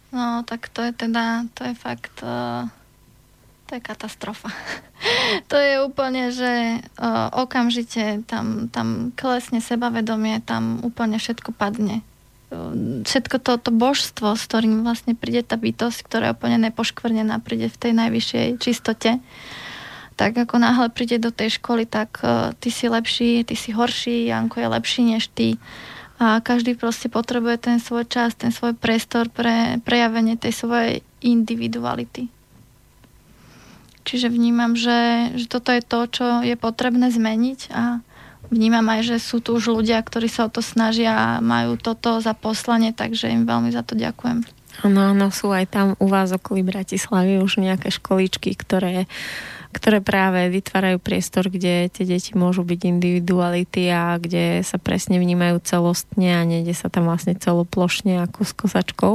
No, tak to je teda, to je fakt, uh, to je katastrofa. to je úplne, že uh, okamžite tam, tam klesne sebavedomie, tam úplne všetko padne všetko to, to božstvo, s ktorým vlastne príde tá bytosť, ktorá je úplne nepoškvrnená, príde v tej najvyššej čistote, tak ako náhle príde do tej školy, tak uh, ty si lepší, ty si horší, Janko je lepší než ty. A každý proste potrebuje ten svoj čas, ten svoj priestor pre prejavenie tej svojej individuality. Čiže vnímam, že, že toto je to, čo je potrebné zmeniť a vnímam aj, že sú tu už ľudia, ktorí sa o to snažia a majú toto za poslanie, takže im veľmi za to ďakujem. Áno, áno, sú aj tam u vás okolí Bratislavy už nejaké školičky, ktoré, ktoré práve vytvárajú priestor, kde tie deti môžu byť individuality a kde sa presne vnímajú celostne a nejde sa tam vlastne celoplošne ako s kosačkou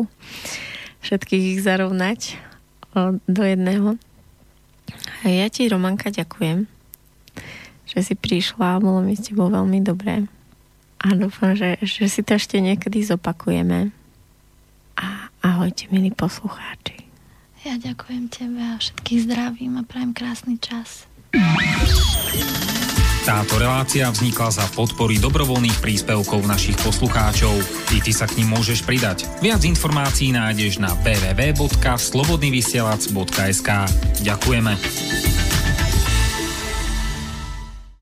všetkých ich zarovnať do jedného. A ja ti, Romanka, ďakujem že si prišla, bolo mi s tebou veľmi dobré. A dúfam, že, že si to ešte niekedy zopakujeme. A ahojte, milí poslucháči. Ja ďakujem tebe a všetkých zdravím a prajem krásny čas. Táto relácia vznikla za podpory dobrovoľných príspevkov našich poslucháčov. I ty sa k ním môžeš pridať. Viac informácií nájdeš na www.slobodnyvysielac.sk Ďakujeme.